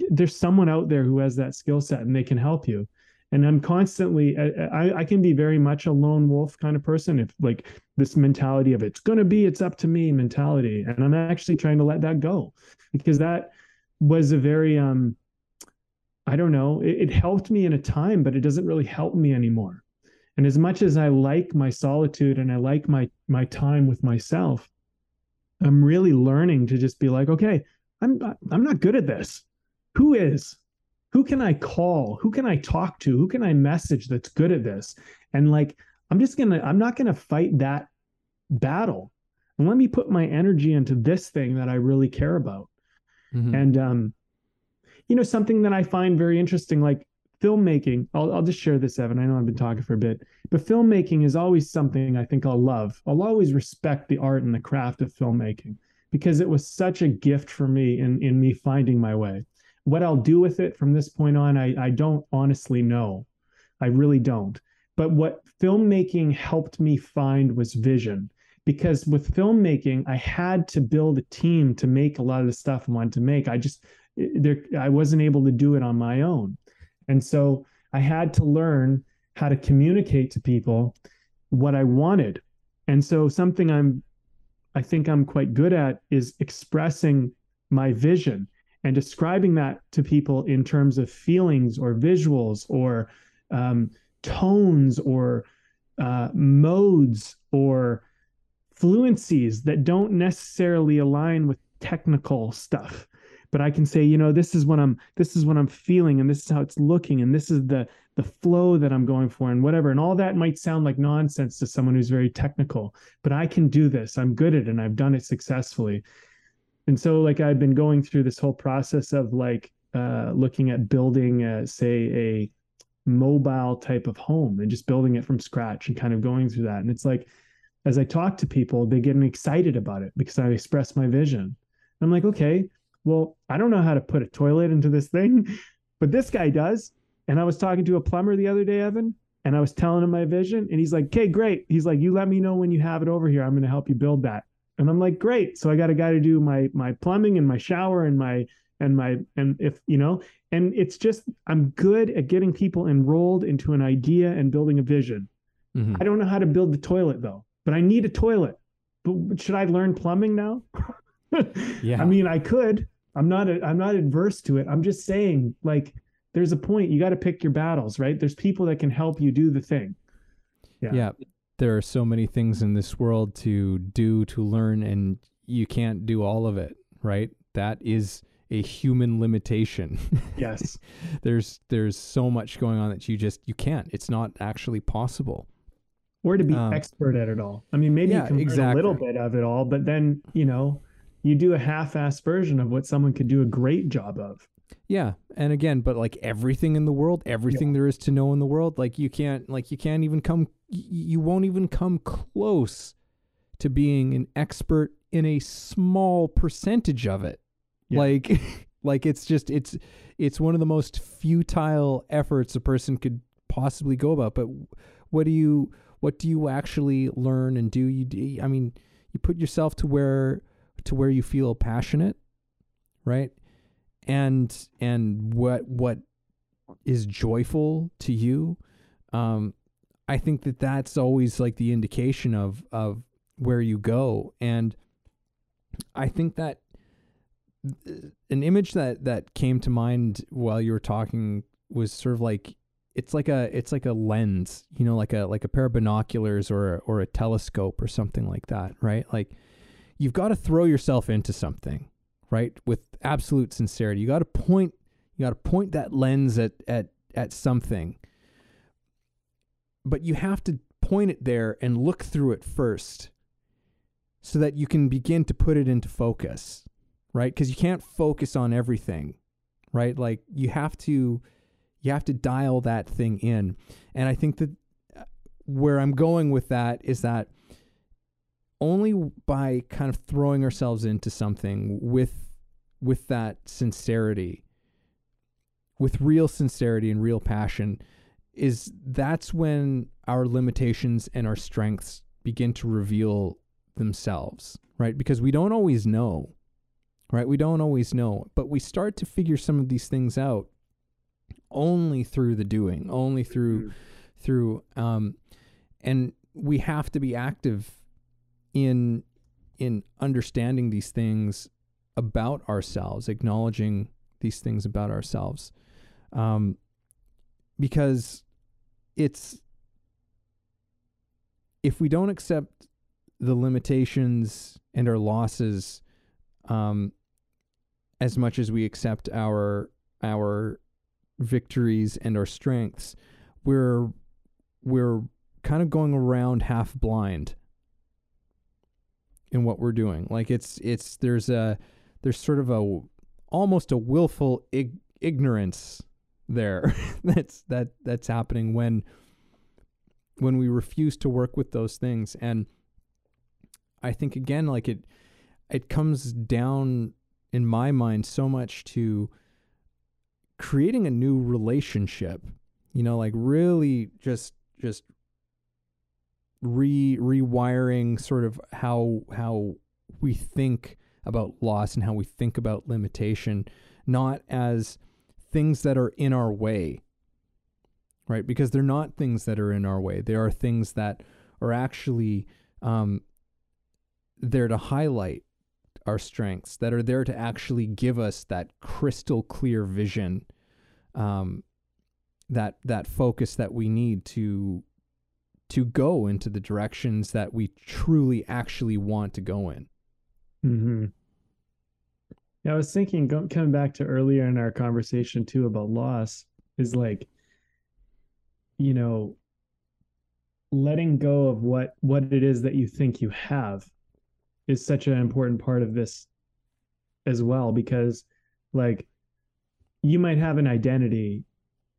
there's someone out there who has that skill set and they can help you and i'm constantly I, I can be very much a lone wolf kind of person if like this mentality of it's going to be it's up to me mentality and i'm actually trying to let that go because that was a very um i don't know it, it helped me in a time but it doesn't really help me anymore and as much as i like my solitude and i like my my time with myself i'm really learning to just be like okay i'm i'm not good at this. Who is? Who can i call? Who can i talk to? Who can i message that's good at this? And like i'm just gonna i'm not gonna fight that battle. And let me put my energy into this thing that i really care about. Mm-hmm. and um you know something that i find very interesting like filmmaking I'll, I'll just share this evan i know i've been talking for a bit but filmmaking is always something i think i'll love i'll always respect the art and the craft of filmmaking because it was such a gift for me in in me finding my way what I'll do with it from this point on, I, I don't honestly know. I really don't. But what filmmaking helped me find was vision. Because with filmmaking, I had to build a team to make a lot of the stuff I wanted to make. I just eh, there I wasn't able to do it on my own. And so I had to learn how to communicate to people what I wanted. And so something I'm I think I'm quite good at is expressing my vision and describing that to people in terms of feelings or visuals or um, tones or uh, modes or fluencies that don't necessarily align with technical stuff but i can say you know this is what i'm this is what i'm feeling and this is how it's looking and this is the the flow that i'm going for and whatever. And all that might sound like nonsense to someone who's very technical but i can do this. I'm good at it and i've done it successfully. And so like i've been going through this whole process of like uh, looking at building uh, say a mobile type of home and just building it from scratch and kind of going through that. And it's like as i talk to people they get excited about it because i express my vision. And i'm like okay well i don't know how to put a toilet into this thing but this guy does. And i was talking to a plumber the other day evan and i was telling him my vision and he's like okay great. He's like you let me know when you have it over here. I'm going to help you build that. And i'm like great. So i got a guy to do my my plumbing and my shower and my and my and if you know and it's just i'm good at getting people enrolled into an idea and building a vision. Mm-hmm. i don't know how to build the toilet though but i need a toilet. But should i learn plumbing now? Yeah. I mean i could i'm not a, i'm not adverse to it. I'm just saying like there's a point you got to pick your battles right? There's people that can help you do the thing. Yeah. Yeah. There are so many things in this world to do to learn and you can't do all of it right? That is a human limitation. Yes. There's there's so much going on that you just you can't. It's not actually possible. Or to be um, expert at it all. I mean maybe yeah, you can exactly. learn a little bit of it all but then you know you do a half-ass version of what someone could do a great job of yeah, and again, but like everything in the world, everything yeah. there is to know in the world, like you can't, like you can't even come, you won't even come close to being an expert in a small percentage of it. Yeah. Like, like it's just it's it's one of the most futile efforts a person could possibly go about. But what do you what do you actually learn and do? You do, I mean, you put yourself to where to where you feel passionate, right? and and what what is joyful to you um i think that that's always like the indication of of where you go and i think that an image that that came to mind while you were talking was sort of like it's like a it's like a lens you know like a like a pair of binoculars or or a telescope or something like that right like you've got to throw yourself into something right? With absolute sincerity. You got to point you got to point that lens at at at something. But you have to point it there and look through it first so that you can begin to put it into focus, right? Cuz you can't focus on everything, right? Like you have to you have to dial that thing in. And I think that uh, where I'm going with that is that only by kind of throwing ourselves into something with with that sincerity with real sincerity and real passion is that's when our limitations and our strengths begin to reveal themselves, right? Because we don't always know, right? We don't always know, but we start to figure some of these things out only through the doing, only through through um and we have to be active in in understanding these things about ourselves, acknowledging these things about ourselves. Um because it's if we don't accept the limitations and our losses um, as much as we accept our our victories and our strengths, we're we're kind of going around half blind in what we're doing. Like it's it's there's a there's sort of a almost a willful ig- ignorance there that's that that's happening when when we refuse to work with those things and i think again like it it comes down in my mind so much to creating a new relationship you know like really just just re rewiring sort of how how we think about loss and how we think about limitation not as things that are in our way, right? Because they're not things that are in our way. They are things that are actually um, there to highlight our strengths, that are there to actually give us that crystal clear vision, um, that that focus that we need to to go into the directions that we truly actually want to go in. Mm-hmm. Yeah, I was thinking, coming back to earlier in our conversation too about loss, is like, you know, letting go of what what it is that you think you have is such an important part of this as well because like you might have an identity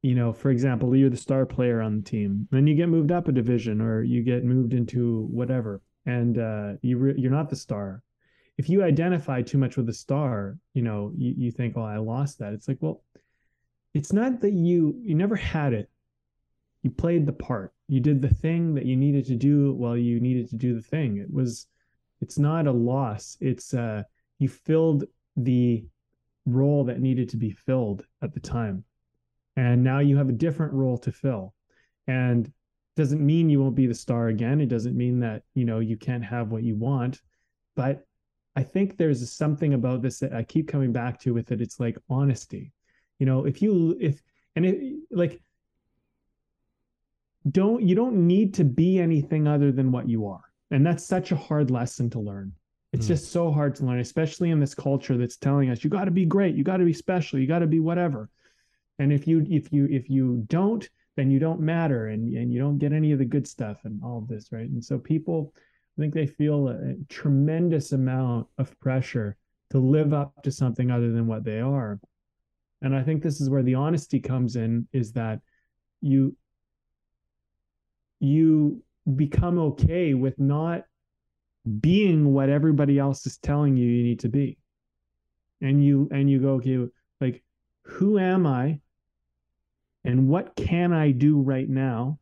you know for example you're the star player on the team then you get moved up a division or you get moved into whatever and uh, you re- you're not the star if you identify too much with the star, you know, you, you think, oh, I lost that. It's like, well, it's not that you you never had it. You played the part. You did the thing that you needed to do while you needed to do the thing. It was it's not a loss. It's uh you filled the role that needed to be filled at the time. And now you have a different role to fill. And doesn't mean you won't be the star again. It doesn't mean that, you know, you can't have what you want, but I think there's something about this that I keep coming back to with it. It's like honesty. You know, if you if and it like don't you don't need to be anything other than what you are. And that's such a hard lesson to learn. It's mm. just so hard to learn, especially in this culture that's telling us you got to be great, you got to be special, you got to be whatever. And if you if you if you don't, then you don't matter and and you don't get any of the good stuff and all of this, right? And so people I think they feel a tremendous amount of pressure to live up to something other than what they are. And I think this is where the honesty comes in is that you you become okay with not being what everybody else is telling you you need to be. And you and you go okay like who am I? And what can I do right now?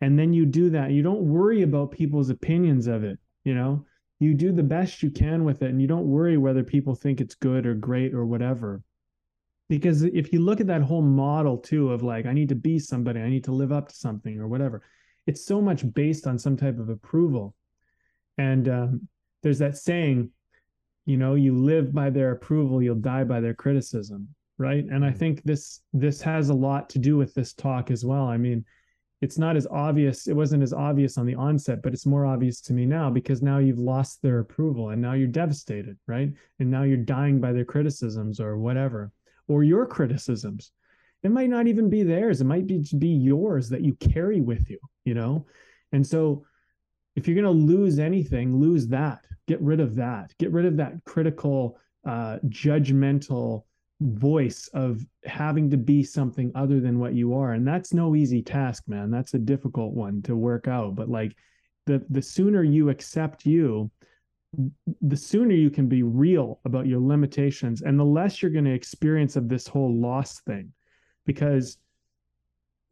And then you do that. You don't worry about people's opinions of it you know? You do the best you can with it and you don't worry whether people think it's good or great or whatever. Because if you look at that whole model too of like i need to be somebody i need to live up to something or whatever it's so much based on some type of approval. And um, there's that saying you know you live by their approval you'll die by their criticism right? And i mm. think this this has a lot to do with this talk as well. I mean it's not as obvious it wasn't as obvious on the onset but it's more obvious to me now because now you've lost their approval and now you're devastated right? And now you're dying by their criticisms or whatever or your criticisms. It might not even be theirs. It might be be yours that you carry with you you know? And so if you're going to lose anything lose that. Get rid of that. Get rid of that critical uh judgmental voice of having to be something other than what you are and that's no easy task man that's a difficult one to work out but like the the sooner you accept you the sooner you can be real about your limitations and the less you're going to experience of this whole loss thing because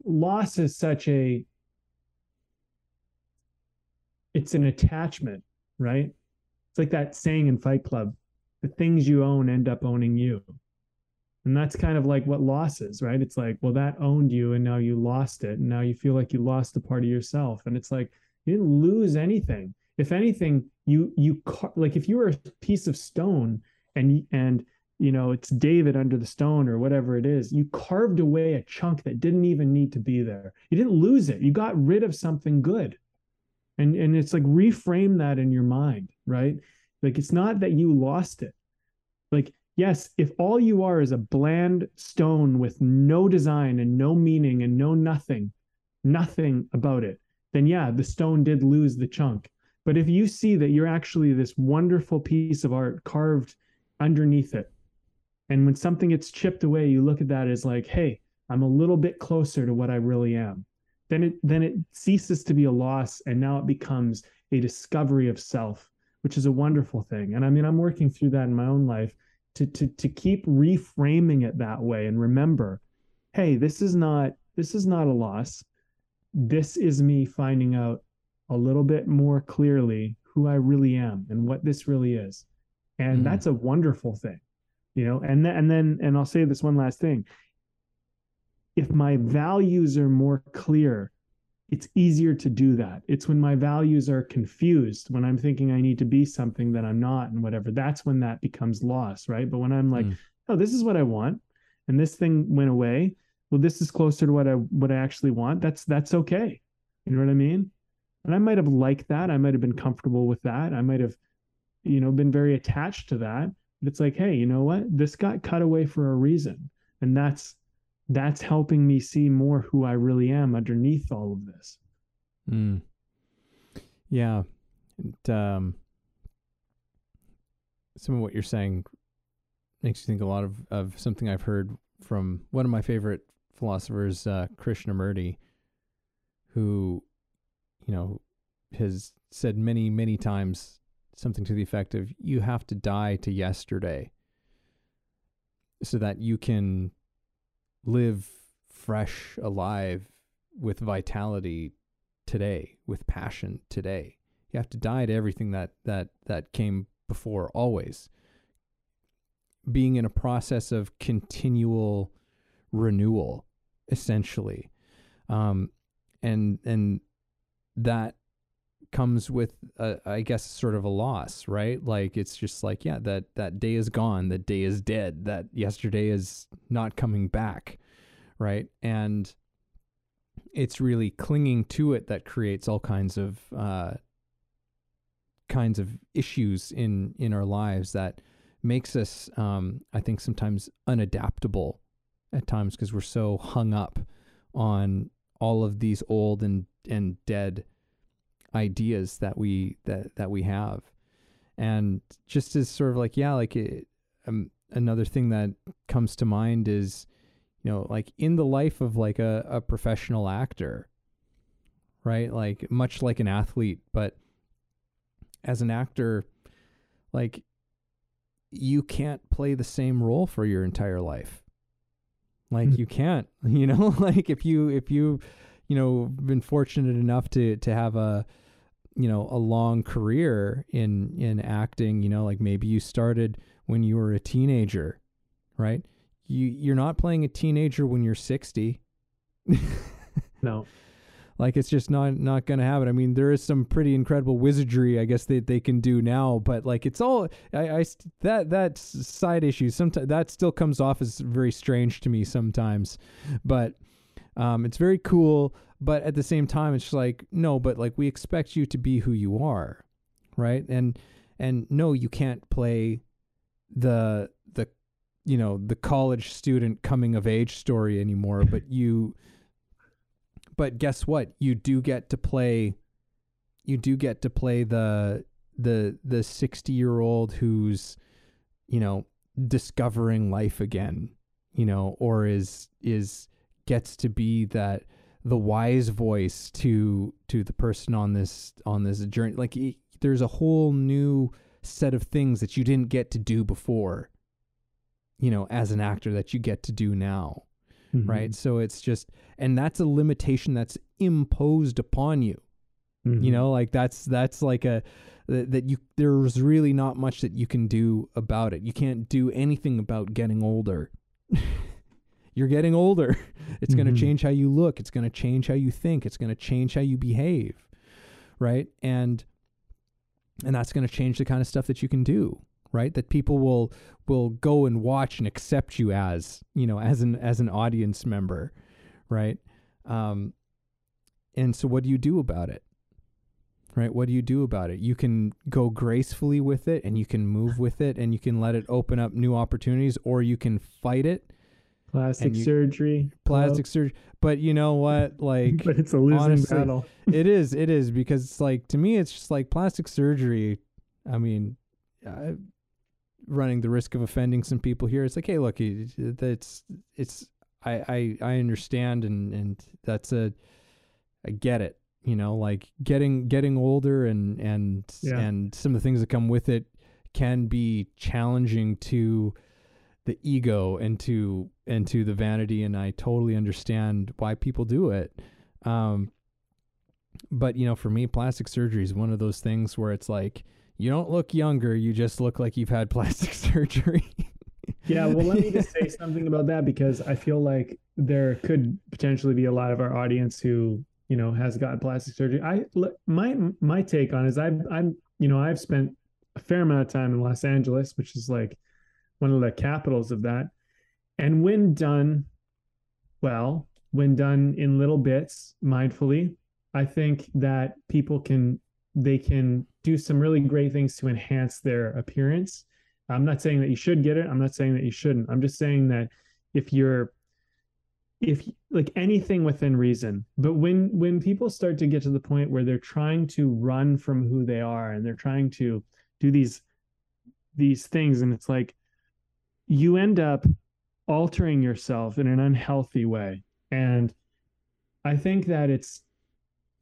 loss is such a it's an attachment, right? It's like that saying in Fight Club, the things you own end up owning you. And that's kind of like what loss is, right? It's like, well, that owned you and now you lost it. And now you feel like you lost a part of yourself. And it's like, you didn't lose anything. If anything, you, you, like if you were a piece of stone and, and, you know, it's David under the stone or whatever it is, you carved away a chunk that didn't even need to be there. You didn't lose it. You got rid of something good. And, and it's like reframe that in your mind, right? Like it's not that you lost it. Like yes, if all you are is a bland stone with no design and no meaning and no nothing, nothing about it, then yeah, the stone did lose the chunk. But if you see that you're actually this wonderful piece of art carved underneath it, and when something gets chipped away, you look at that as like, hey, I'm a little bit closer to what I really am. Then it then it ceases to be a loss and now it becomes a discovery of self, which is a wonderful thing. And I mean, I'm working through that in my own life to to to keep reframing it that way and remember hey this is not this is not a loss. This is me finding out a little bit more clearly who i really am and what this really is. And mm-hmm. that's a wonderful thing you know and then and then and i'll say this one last thing. If my values are more clear it's easier to do that. It's when my values are confused, when I'm thinking I need to be something that I'm not and whatever, that's when that becomes loss, right? But when I'm like, mm. oh, this is what I want, and this thing went away, well, this is closer to what I what I actually want. That's that's okay. You know what I mean? And I might have liked that. I might have been comfortable with that. I might have, you know, been very attached to that. But it's like, hey, you know what? This got cut away for a reason. And that's that's helping me see more who I really am underneath all of this. Mm. Yeah. And, um, some of what you're saying makes you think a lot of, of something I've heard from one of my favorite philosophers, uh, Krishnamurti, who, you know, has said many, many times something to the effect of you have to die to yesterday so that you can live fresh, alive, with vitality today, with passion today. You have to die to everything that that that came before always. Being in a process of continual renewal, essentially, um, and and that comes with a, I guess sort of a loss, right? Like it's just like yeah, that that day is gone, that day is dead, that yesterday is not coming back, right? And it's really clinging to it that creates all kinds of uh, kinds of issues in in our lives that makes us, um, I think, sometimes unadaptable at times because we're so hung up on all of these old and and dead ideas that we that that we have. And just as sort of like yeah like it, um, another thing that comes to mind is you know like in the life of like a, a professional actor right? Like much like an athlete but as an actor like you can't play the same role for your entire life. Like mm-hmm. you can't you know like if you if you you know been fortunate enough to to have a you know a long career in in acting you know like maybe you started when you were a teenager right? You you're not playing a teenager when you're 60 no. Like it's just not not gonna happen. I mean there is some pretty incredible wizardry i guess that they can do now but like it's all i, I that that side issue sometimes that still comes off as very strange to me sometimes. But um, it's very cool, but at the same time, it's just like no, but like we expect you to be who you are, right? And and no, you can't play the the you know the college student coming of age story anymore. But you, but guess what? You do get to play. You do get to play the the the sixty year old who's you know discovering life again you know or is is gets to be that the wise voice to to the person on this on this journey like there's a whole new set of things that you didn't get to do before you know as an actor that you get to do now Mhm. right? So it's just, and that's a limitation that's imposed upon you. Mhm. You know, like that's that's like a that, that you there's really not much that you can do about it. You can't do anything about getting older. You're getting older. It's going Mhm. to change how you look. It's going to change how you think. It's going to change how you behave, right? And and that's going to change the kind of stuff that you can do, right? That people will will go and watch and accept you as, you know, as an as an audience member, right? Um, and so, what do you do about it? Right? What do you do about it? You can go gracefully with it and you can move with it and you can let it open up new opportunities or you can fight it. Plastic you- surgery, Plastic surgery. But you know what? Like, but it's a losing honestly, battle. it is. It is because it's like, to me, it's just like plastic surgery. I mean, uh, running the risk of offending some people here. It's like, hey, look, it's, it's, I, I, I understand and, and that's a, I get it. You know, like getting getting older and and Yeah. and some of the things that come with it can be challenging to the ego and to and to the vanity and I totally understand why people do it. Um but you know, for me plastic surgery is one of those things where it's like you don't look younger, you just look like you've had plastic surgery. Yeah, well, let me just say something about that because I feel like there could potentially be a lot of our audience who, you know, has got plastic surgery. I my my take on it is I've I'm you know I've spent a fair amount of time in Los Angeles, which is like one of the capitals of that, and when done well, when done in little bits, mindfully, I think that people can they can do some really great things to enhance their appearance. I'm not saying that you should get it. I'm not saying that you shouldn't. I'm just saying that if you're if like anything within reason but when when people start to get to the point where they're trying to run from who they are and they're trying to do these these things and it's like you end up altering yourself in an unhealthy way. And i think that it's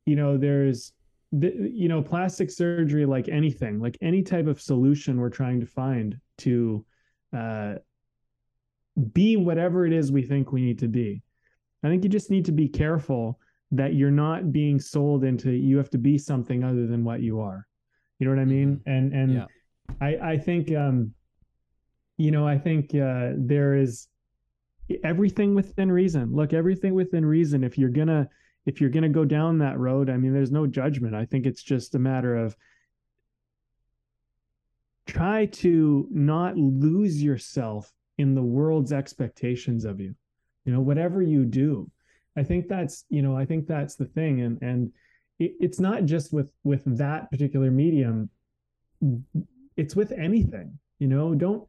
you know there's the, you know plastic surgery like anything like any type of solution we're trying to find to uh be whatever it is we think we need to be. I think you just need to be careful that you're not being sold into you have to be something other than what you are. You know what i mean? And and Yeah. i i think um you know i think uh there is everything within reason. Look everything within reason if you're gonna if you're gonna go down that road i mean there's no judgment. I think it's just a matter of try to not lose yourself in the world's expectations of you. You know whatever you do i think that's you know i think that's the thing and and it, it's not just with with that particular medium. It's with anything you know? Don't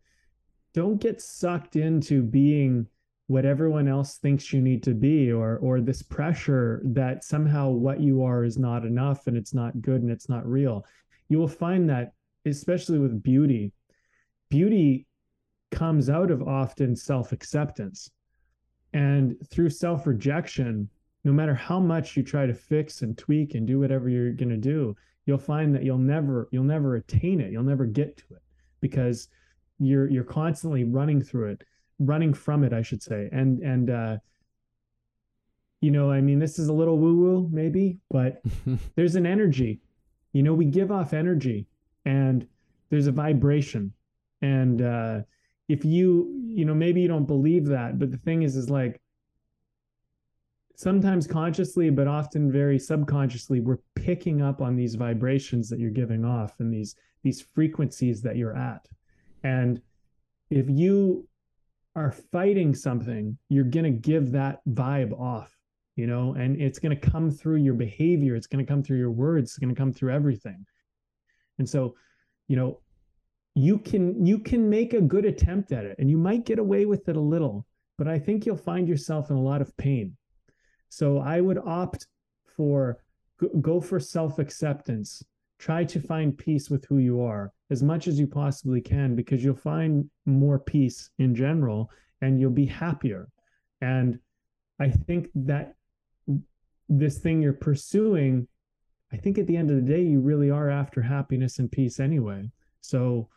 don't get sucked into being what everyone else thinks you need to be or or this pressure that somehow what you are is not enough and it's not good and it's not real. You will find that especially with beauty beauty comes out of often self-acceptance. And through self-rejection no matter how much you try to fix and tweak and do whatever you're going to do you'll find that you'll never you'll never attain it. You'll never get to it because you're you're constantly running through it running from it i should say. And and uh you know i mean this is a little woo woo maybe but there's an energy. You know we give off energy and there's a vibration. And uh if you you know maybe you don't believe that but the thing is is like sometimes consciously but often very subconsciously we're picking up on these vibrations that you're giving off and these these frequencies that you're at and if you are fighting something you're going to give that vibe off you know and it's going to come through your behavior it's going to come through your words it's going to come through everything. And so you know you can you can make a good attempt at it and you might get away with it a little but i think you'll find yourself in a lot of pain. So i would opt for go, for self-acceptance try to find peace with who you are as much as you possibly can because you'll find more peace in general and you'll be happier and i think that this thing you're pursuing i think at the end of the day you really are after happiness and peace anyway so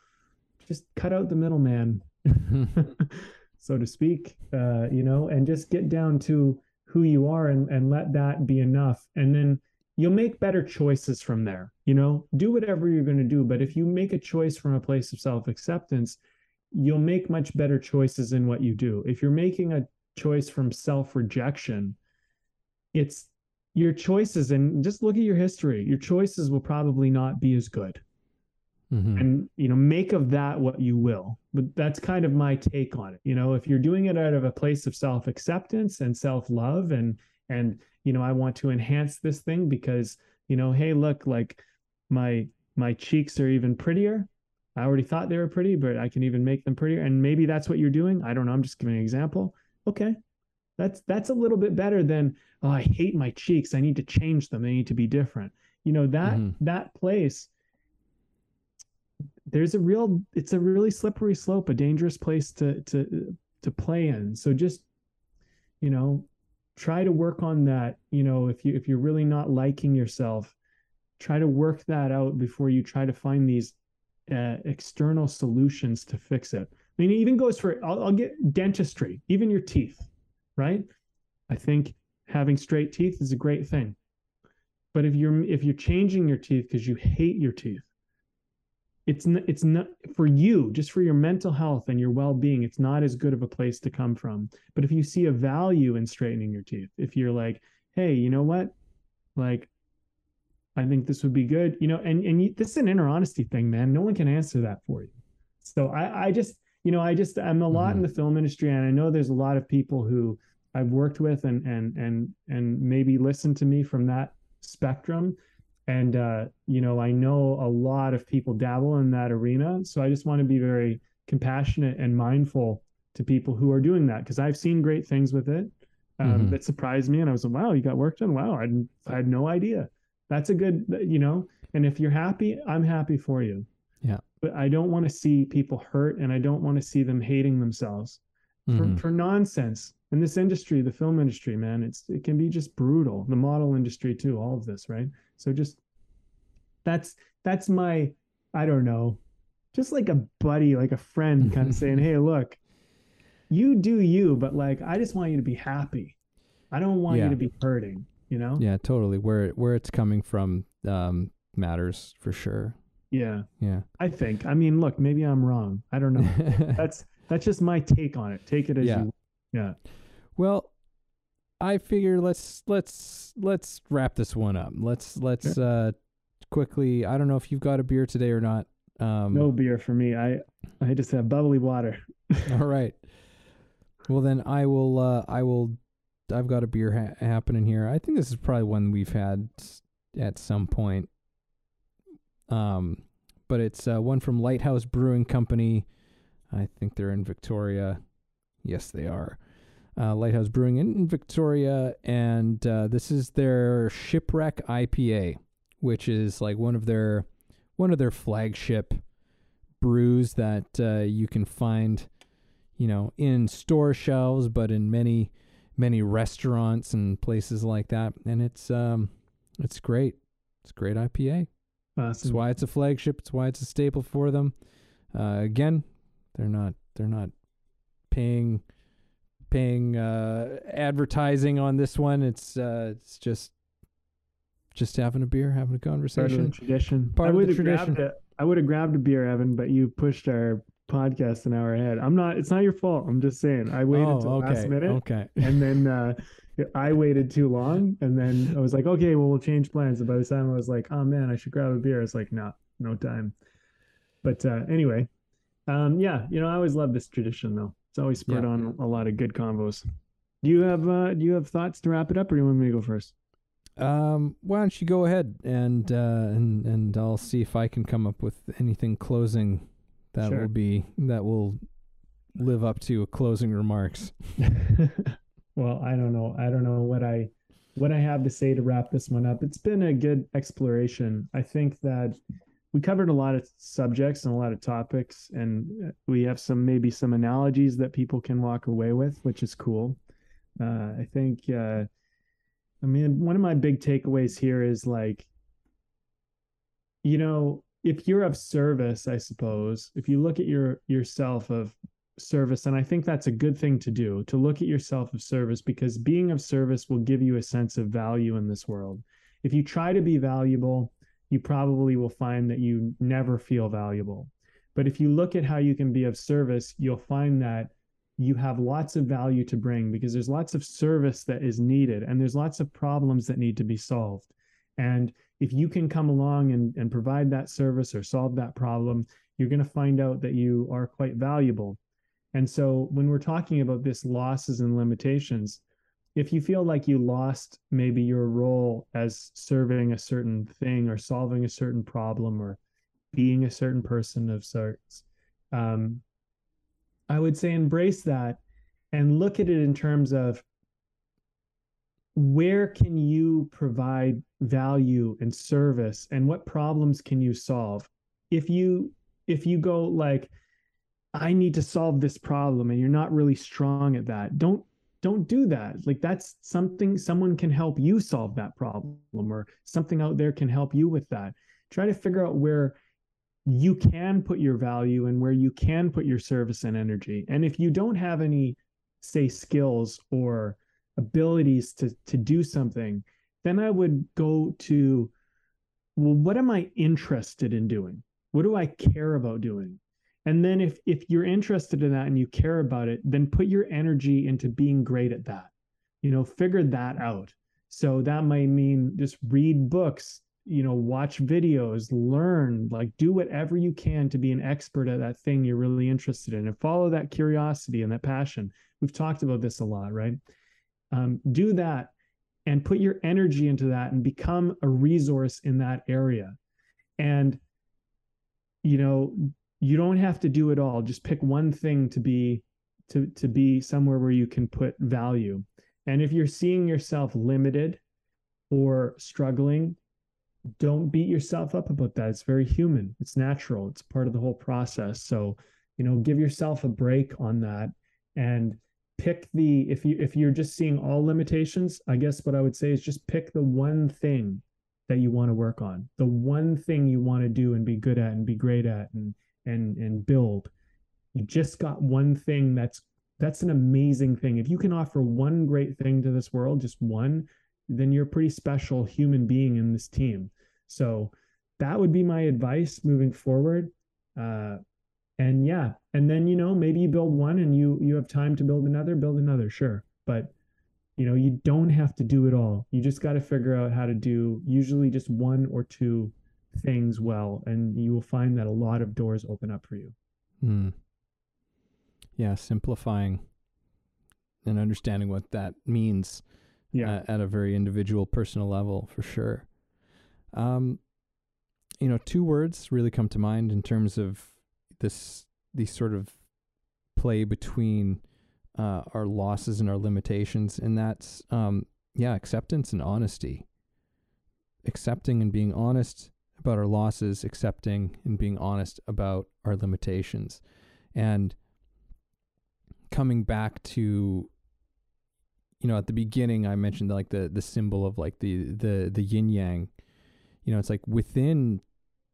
just cut out the middleman so to speak, uh, you know, and just get down to who you are and, and let that be enough. And then you'll make better choices from there. You know, do whatever you're going to do. But if you make a choice from a place of self acceptance, you'll make much better choices in what you do. If you're making a choice from self rejection, it's your choices, and just look at your history, your choices will probably not be as good. Mm-hmm. And, you know, make of that what you will. But that's kind of my take on it. You know, if you're doing it out of a place of self acceptance and self love and, and, you know, I want to enhance this thing because, you know, hey, look, like my, my cheeks are even prettier. I already thought they were pretty, but I can even make them prettier. And maybe that's what you're doing. I don't know. I'm just giving an example. Okay. That's that's a little bit better than oh, I hate my cheeks. I need to change them. They need to be different. You know, that mm-hmm. that place there's a real it's a really slippery slope, a dangerous place to to to play in. So just you know, try to work on that. You know, if you if you're really not liking yourself, try to work that out before you try to find these uh, external solutions to fix it. I mean, it even goes for I'll, I'll get dentistry, even your teeth, right? I think having straight teeth is a great thing. But if you're if you're changing your teeth because you hate your teeth, it's not, it's not for you, just for your mental health and your well-being, it's not as good of a place to come from. But if you see a value in straightening your teeth, if you're like, hey, you know what? Like I think this would be good, you know, and and you, this is an inner honesty thing, man. No one can answer that for you. So I I just you know I just I'm a lot mm-hmm. in the film industry, and I know there's a lot of people who I've worked with and and and and maybe listen to me from that spectrum. And uh, you know, I know a lot of people dabble in that arena. So I just want to be very compassionate and mindful to people who are doing that because I've seen great things with it um, mm-hmm. that surprised me, and I was like, "Wow, you got work done! Wow, I, I had no idea." That's a good, you know. And if you're happy, I'm happy for you. Yeah. But I don't want to see people hurt, and I don't want to see them hating themselves mm-hmm. for, for nonsense in this industry, the film industry, man, it's it can be just brutal. The model industry too, all of this, right? So just that's that's my I don't know, just like a buddy, like a friend kind of saying, "Hey, look, you do you, but like I just want you to be happy. I don't want yeah. you to be hurting, you know?" Yeah, totally. Where where it's coming from um matters for sure. Yeah. Yeah. I think. I mean, look, maybe I'm wrong. I don't know. that's that's just my take on it. Take it as yeah. you yeah. Well, I figure let's let's let's wrap this one up. Let's let's sure. uh quickly. I don't know if you've got a beer today or not. Um, no beer for me. I I just have bubbly water. all right. Well then, I will. Uh, I will. I've got a beer ha- happening here. I think this is probably one we've had at some point. Um, but it's uh, one from Lighthouse Brewing Company. I think they're in Victoria. Yes, they are uh, Lighthouse Brewing in, Victoria, and uh, this is their Shipwreck IPA, which is like one of their one of their flagship brews that uh, you can find, you know, in store shelves, but in many many restaurants and places like that. And it's um, it's great. It's great IPA. Awesome. That's why it's a flagship. It's why it's a staple for them. Uh, again, they're not they're not paying paying uh, advertising on this one. It's uh, it's just just having a beer, having a conversation. Part of the tradition. Part I of the tradition. A, I would have grabbed a beer, Evan, but you pushed our podcast an hour ahead. I'm not. It's not your fault. I'm just saying. I waited oh, till okay, last minute. Okay. And then uh, I waited too long, and then I was like, okay, well, we'll change plans. And by the time I was like, oh man, I should grab a beer. It's like, no, no time. But uh, anyway, um, yeah, you know, I always love this tradition though. It's always spurred yeah. on a lot of good combos. Do you have uh, do you have thoughts to wrap it up, or do you want me to go first? Um, why don't you go ahead and uh, and and I'll see if I can come up with anything closing that sure. will be that will live up to closing remarks. well, I don't know. I don't know what I what I have to say to wrap this one up. It's been a good exploration. I think that we covered a lot of subjects and a lot of topics and we have some maybe some analogies that people can walk away with which is cool uh, i think uh, i mean one of my big takeaways here is like you know if you're of service i suppose if you look at your yourself of service and i think that's a good thing to do to look at yourself of service because being of service will give you a sense of value in this world. If you try to be valuable you probably will find that you never feel valuable. But if you look at how you can be of service you'll find that you have lots of value to bring because there's lots of service that is needed and there's lots of problems that need to be solved. And if you can come along and, and provide that service or solve that problem you're going to find out that you are quite valuable. And so when we're talking about this losses and limitations, if you feel like you lost maybe your role as serving a certain thing or solving a certain problem or being a certain person of sorts, um, I would say embrace that and look at it in terms of where can you provide value and service and what problems can you solve? If you if you go like i need to solve this problem and you're not really strong at that don't don't do that. Like that's something someone can help you solve that problem or something out there can help you with that. Try to figure out where you can put your value and where you can put your service and energy. And if you don't have any say skills or abilities to to do something then i would go to well what am i interested in doing what do I care about doing? And then if if you're interested in that and you care about it, then put your energy into being great at that. You know, figure that out. So that might mean just read books, you know, watch videos, learn, like do whatever you can to be an expert at that thing you're really interested in and follow that curiosity and that passion. We've talked about this a lot, right? Um, do that and put your energy into that and become a resource in that area. And you know you don't have to do it all. Just pick one thing to be to to be somewhere where you can put value. And if you're seeing yourself limited or struggling don't beat yourself up about that. It's very human. It's natural. It's part of the whole process. So you know give yourself a break on that and pick the if you if you're just seeing all limitations i guess what i would say is just pick the one thing that you want to work on the one thing you want to do and be good at and be great at and and and build. You just got one thing that's that's an amazing thing. If you can offer one great thing to this world just one then you're a pretty special human being in this team. So that would be my advice moving forward. Uh and yeah and then you know maybe you build one and you you have time to build another build another sure but you know you don't have to do it all you just got to figure out how to do usually just one or two things well and you will find that a lot of doors open up for you mm. yeah simplifying and understanding what that means yeah. Uh, at a very individual personal level for sure um you know two words really come to mind in terms of this these sort of play between uh, our losses and our limitations, and that's um, yeah, acceptance and honesty. Accepting and being honest about our losses, accepting and being honest about our limitations, and coming back to you know at the beginning I mentioned like the the symbol of like the the the yin yang. You know, it's like within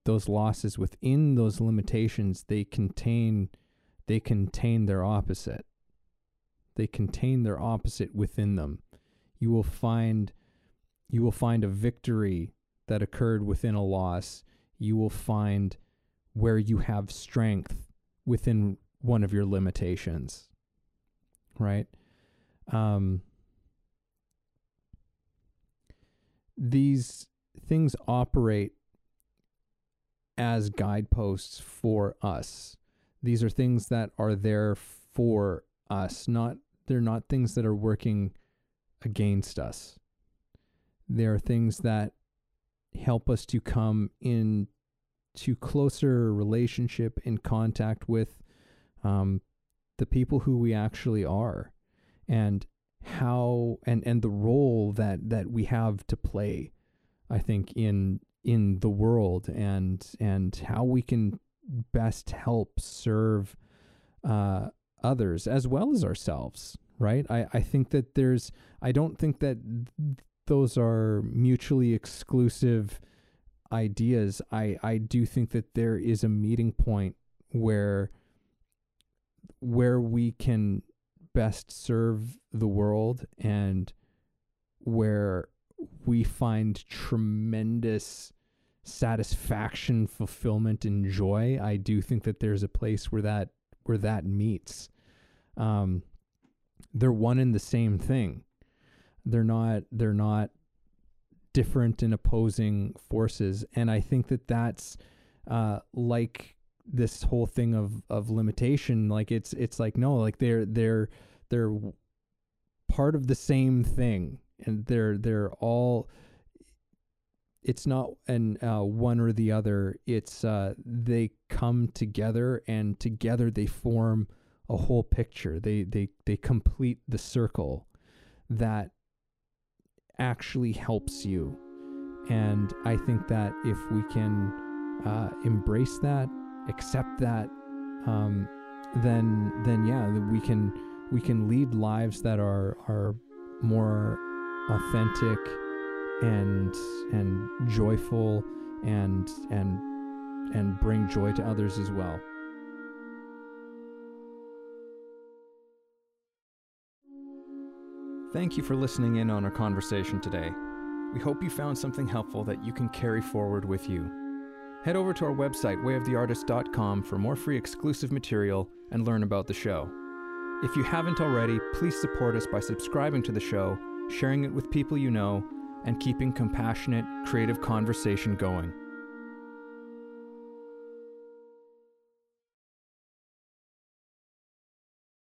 those losses, within those limitations, they contain they contain their opposite they contain their opposite within them. You will find you will find a victory that occurred within a loss. You will find where you have strength within one of your limitations. Right? Um, these things operate as guideposts for us. These are things that are there for us, not they're not things that are working against us. They are things that help us to come in to closer relationship in contact with um, the people who we actually are and how and and the role that that we have to play i think in in the world and and how we can best help serve uh, others as well as ourselves, right? I, I think that there's, I don't think that those are mutually exclusive ideas. I, I do think that there is a meeting point where where we can best serve the world and where we find tremendous satisfaction, fulfillment, and joy. I do think that there's a place where that where that meets. Um, they're one and the same thing. They're not. They're not different and opposing forces, and I think that that's uh, like this whole thing of of limitation. Like it's it's like no, like they're they're they're part of the same thing, and they're they're all it's not an uh, one or the other. It's uh, they come together, and together they form a whole picture. They they they complete the circle that actually helps you. And I think that if we can uh, embrace that, accept that, um, then then yeah, we can we can lead lives that are are more authentic and and joyful and and and bring joy to others as well. Thank you for listening in on our conversation today. We hope you found something helpful that you can carry forward with you. Head over to our website, wayoftheartist.com, for more free exclusive material and learn about the show. If you haven't already, please support us by subscribing to the show, sharing it with people you know, and keeping compassionate, creative conversation going.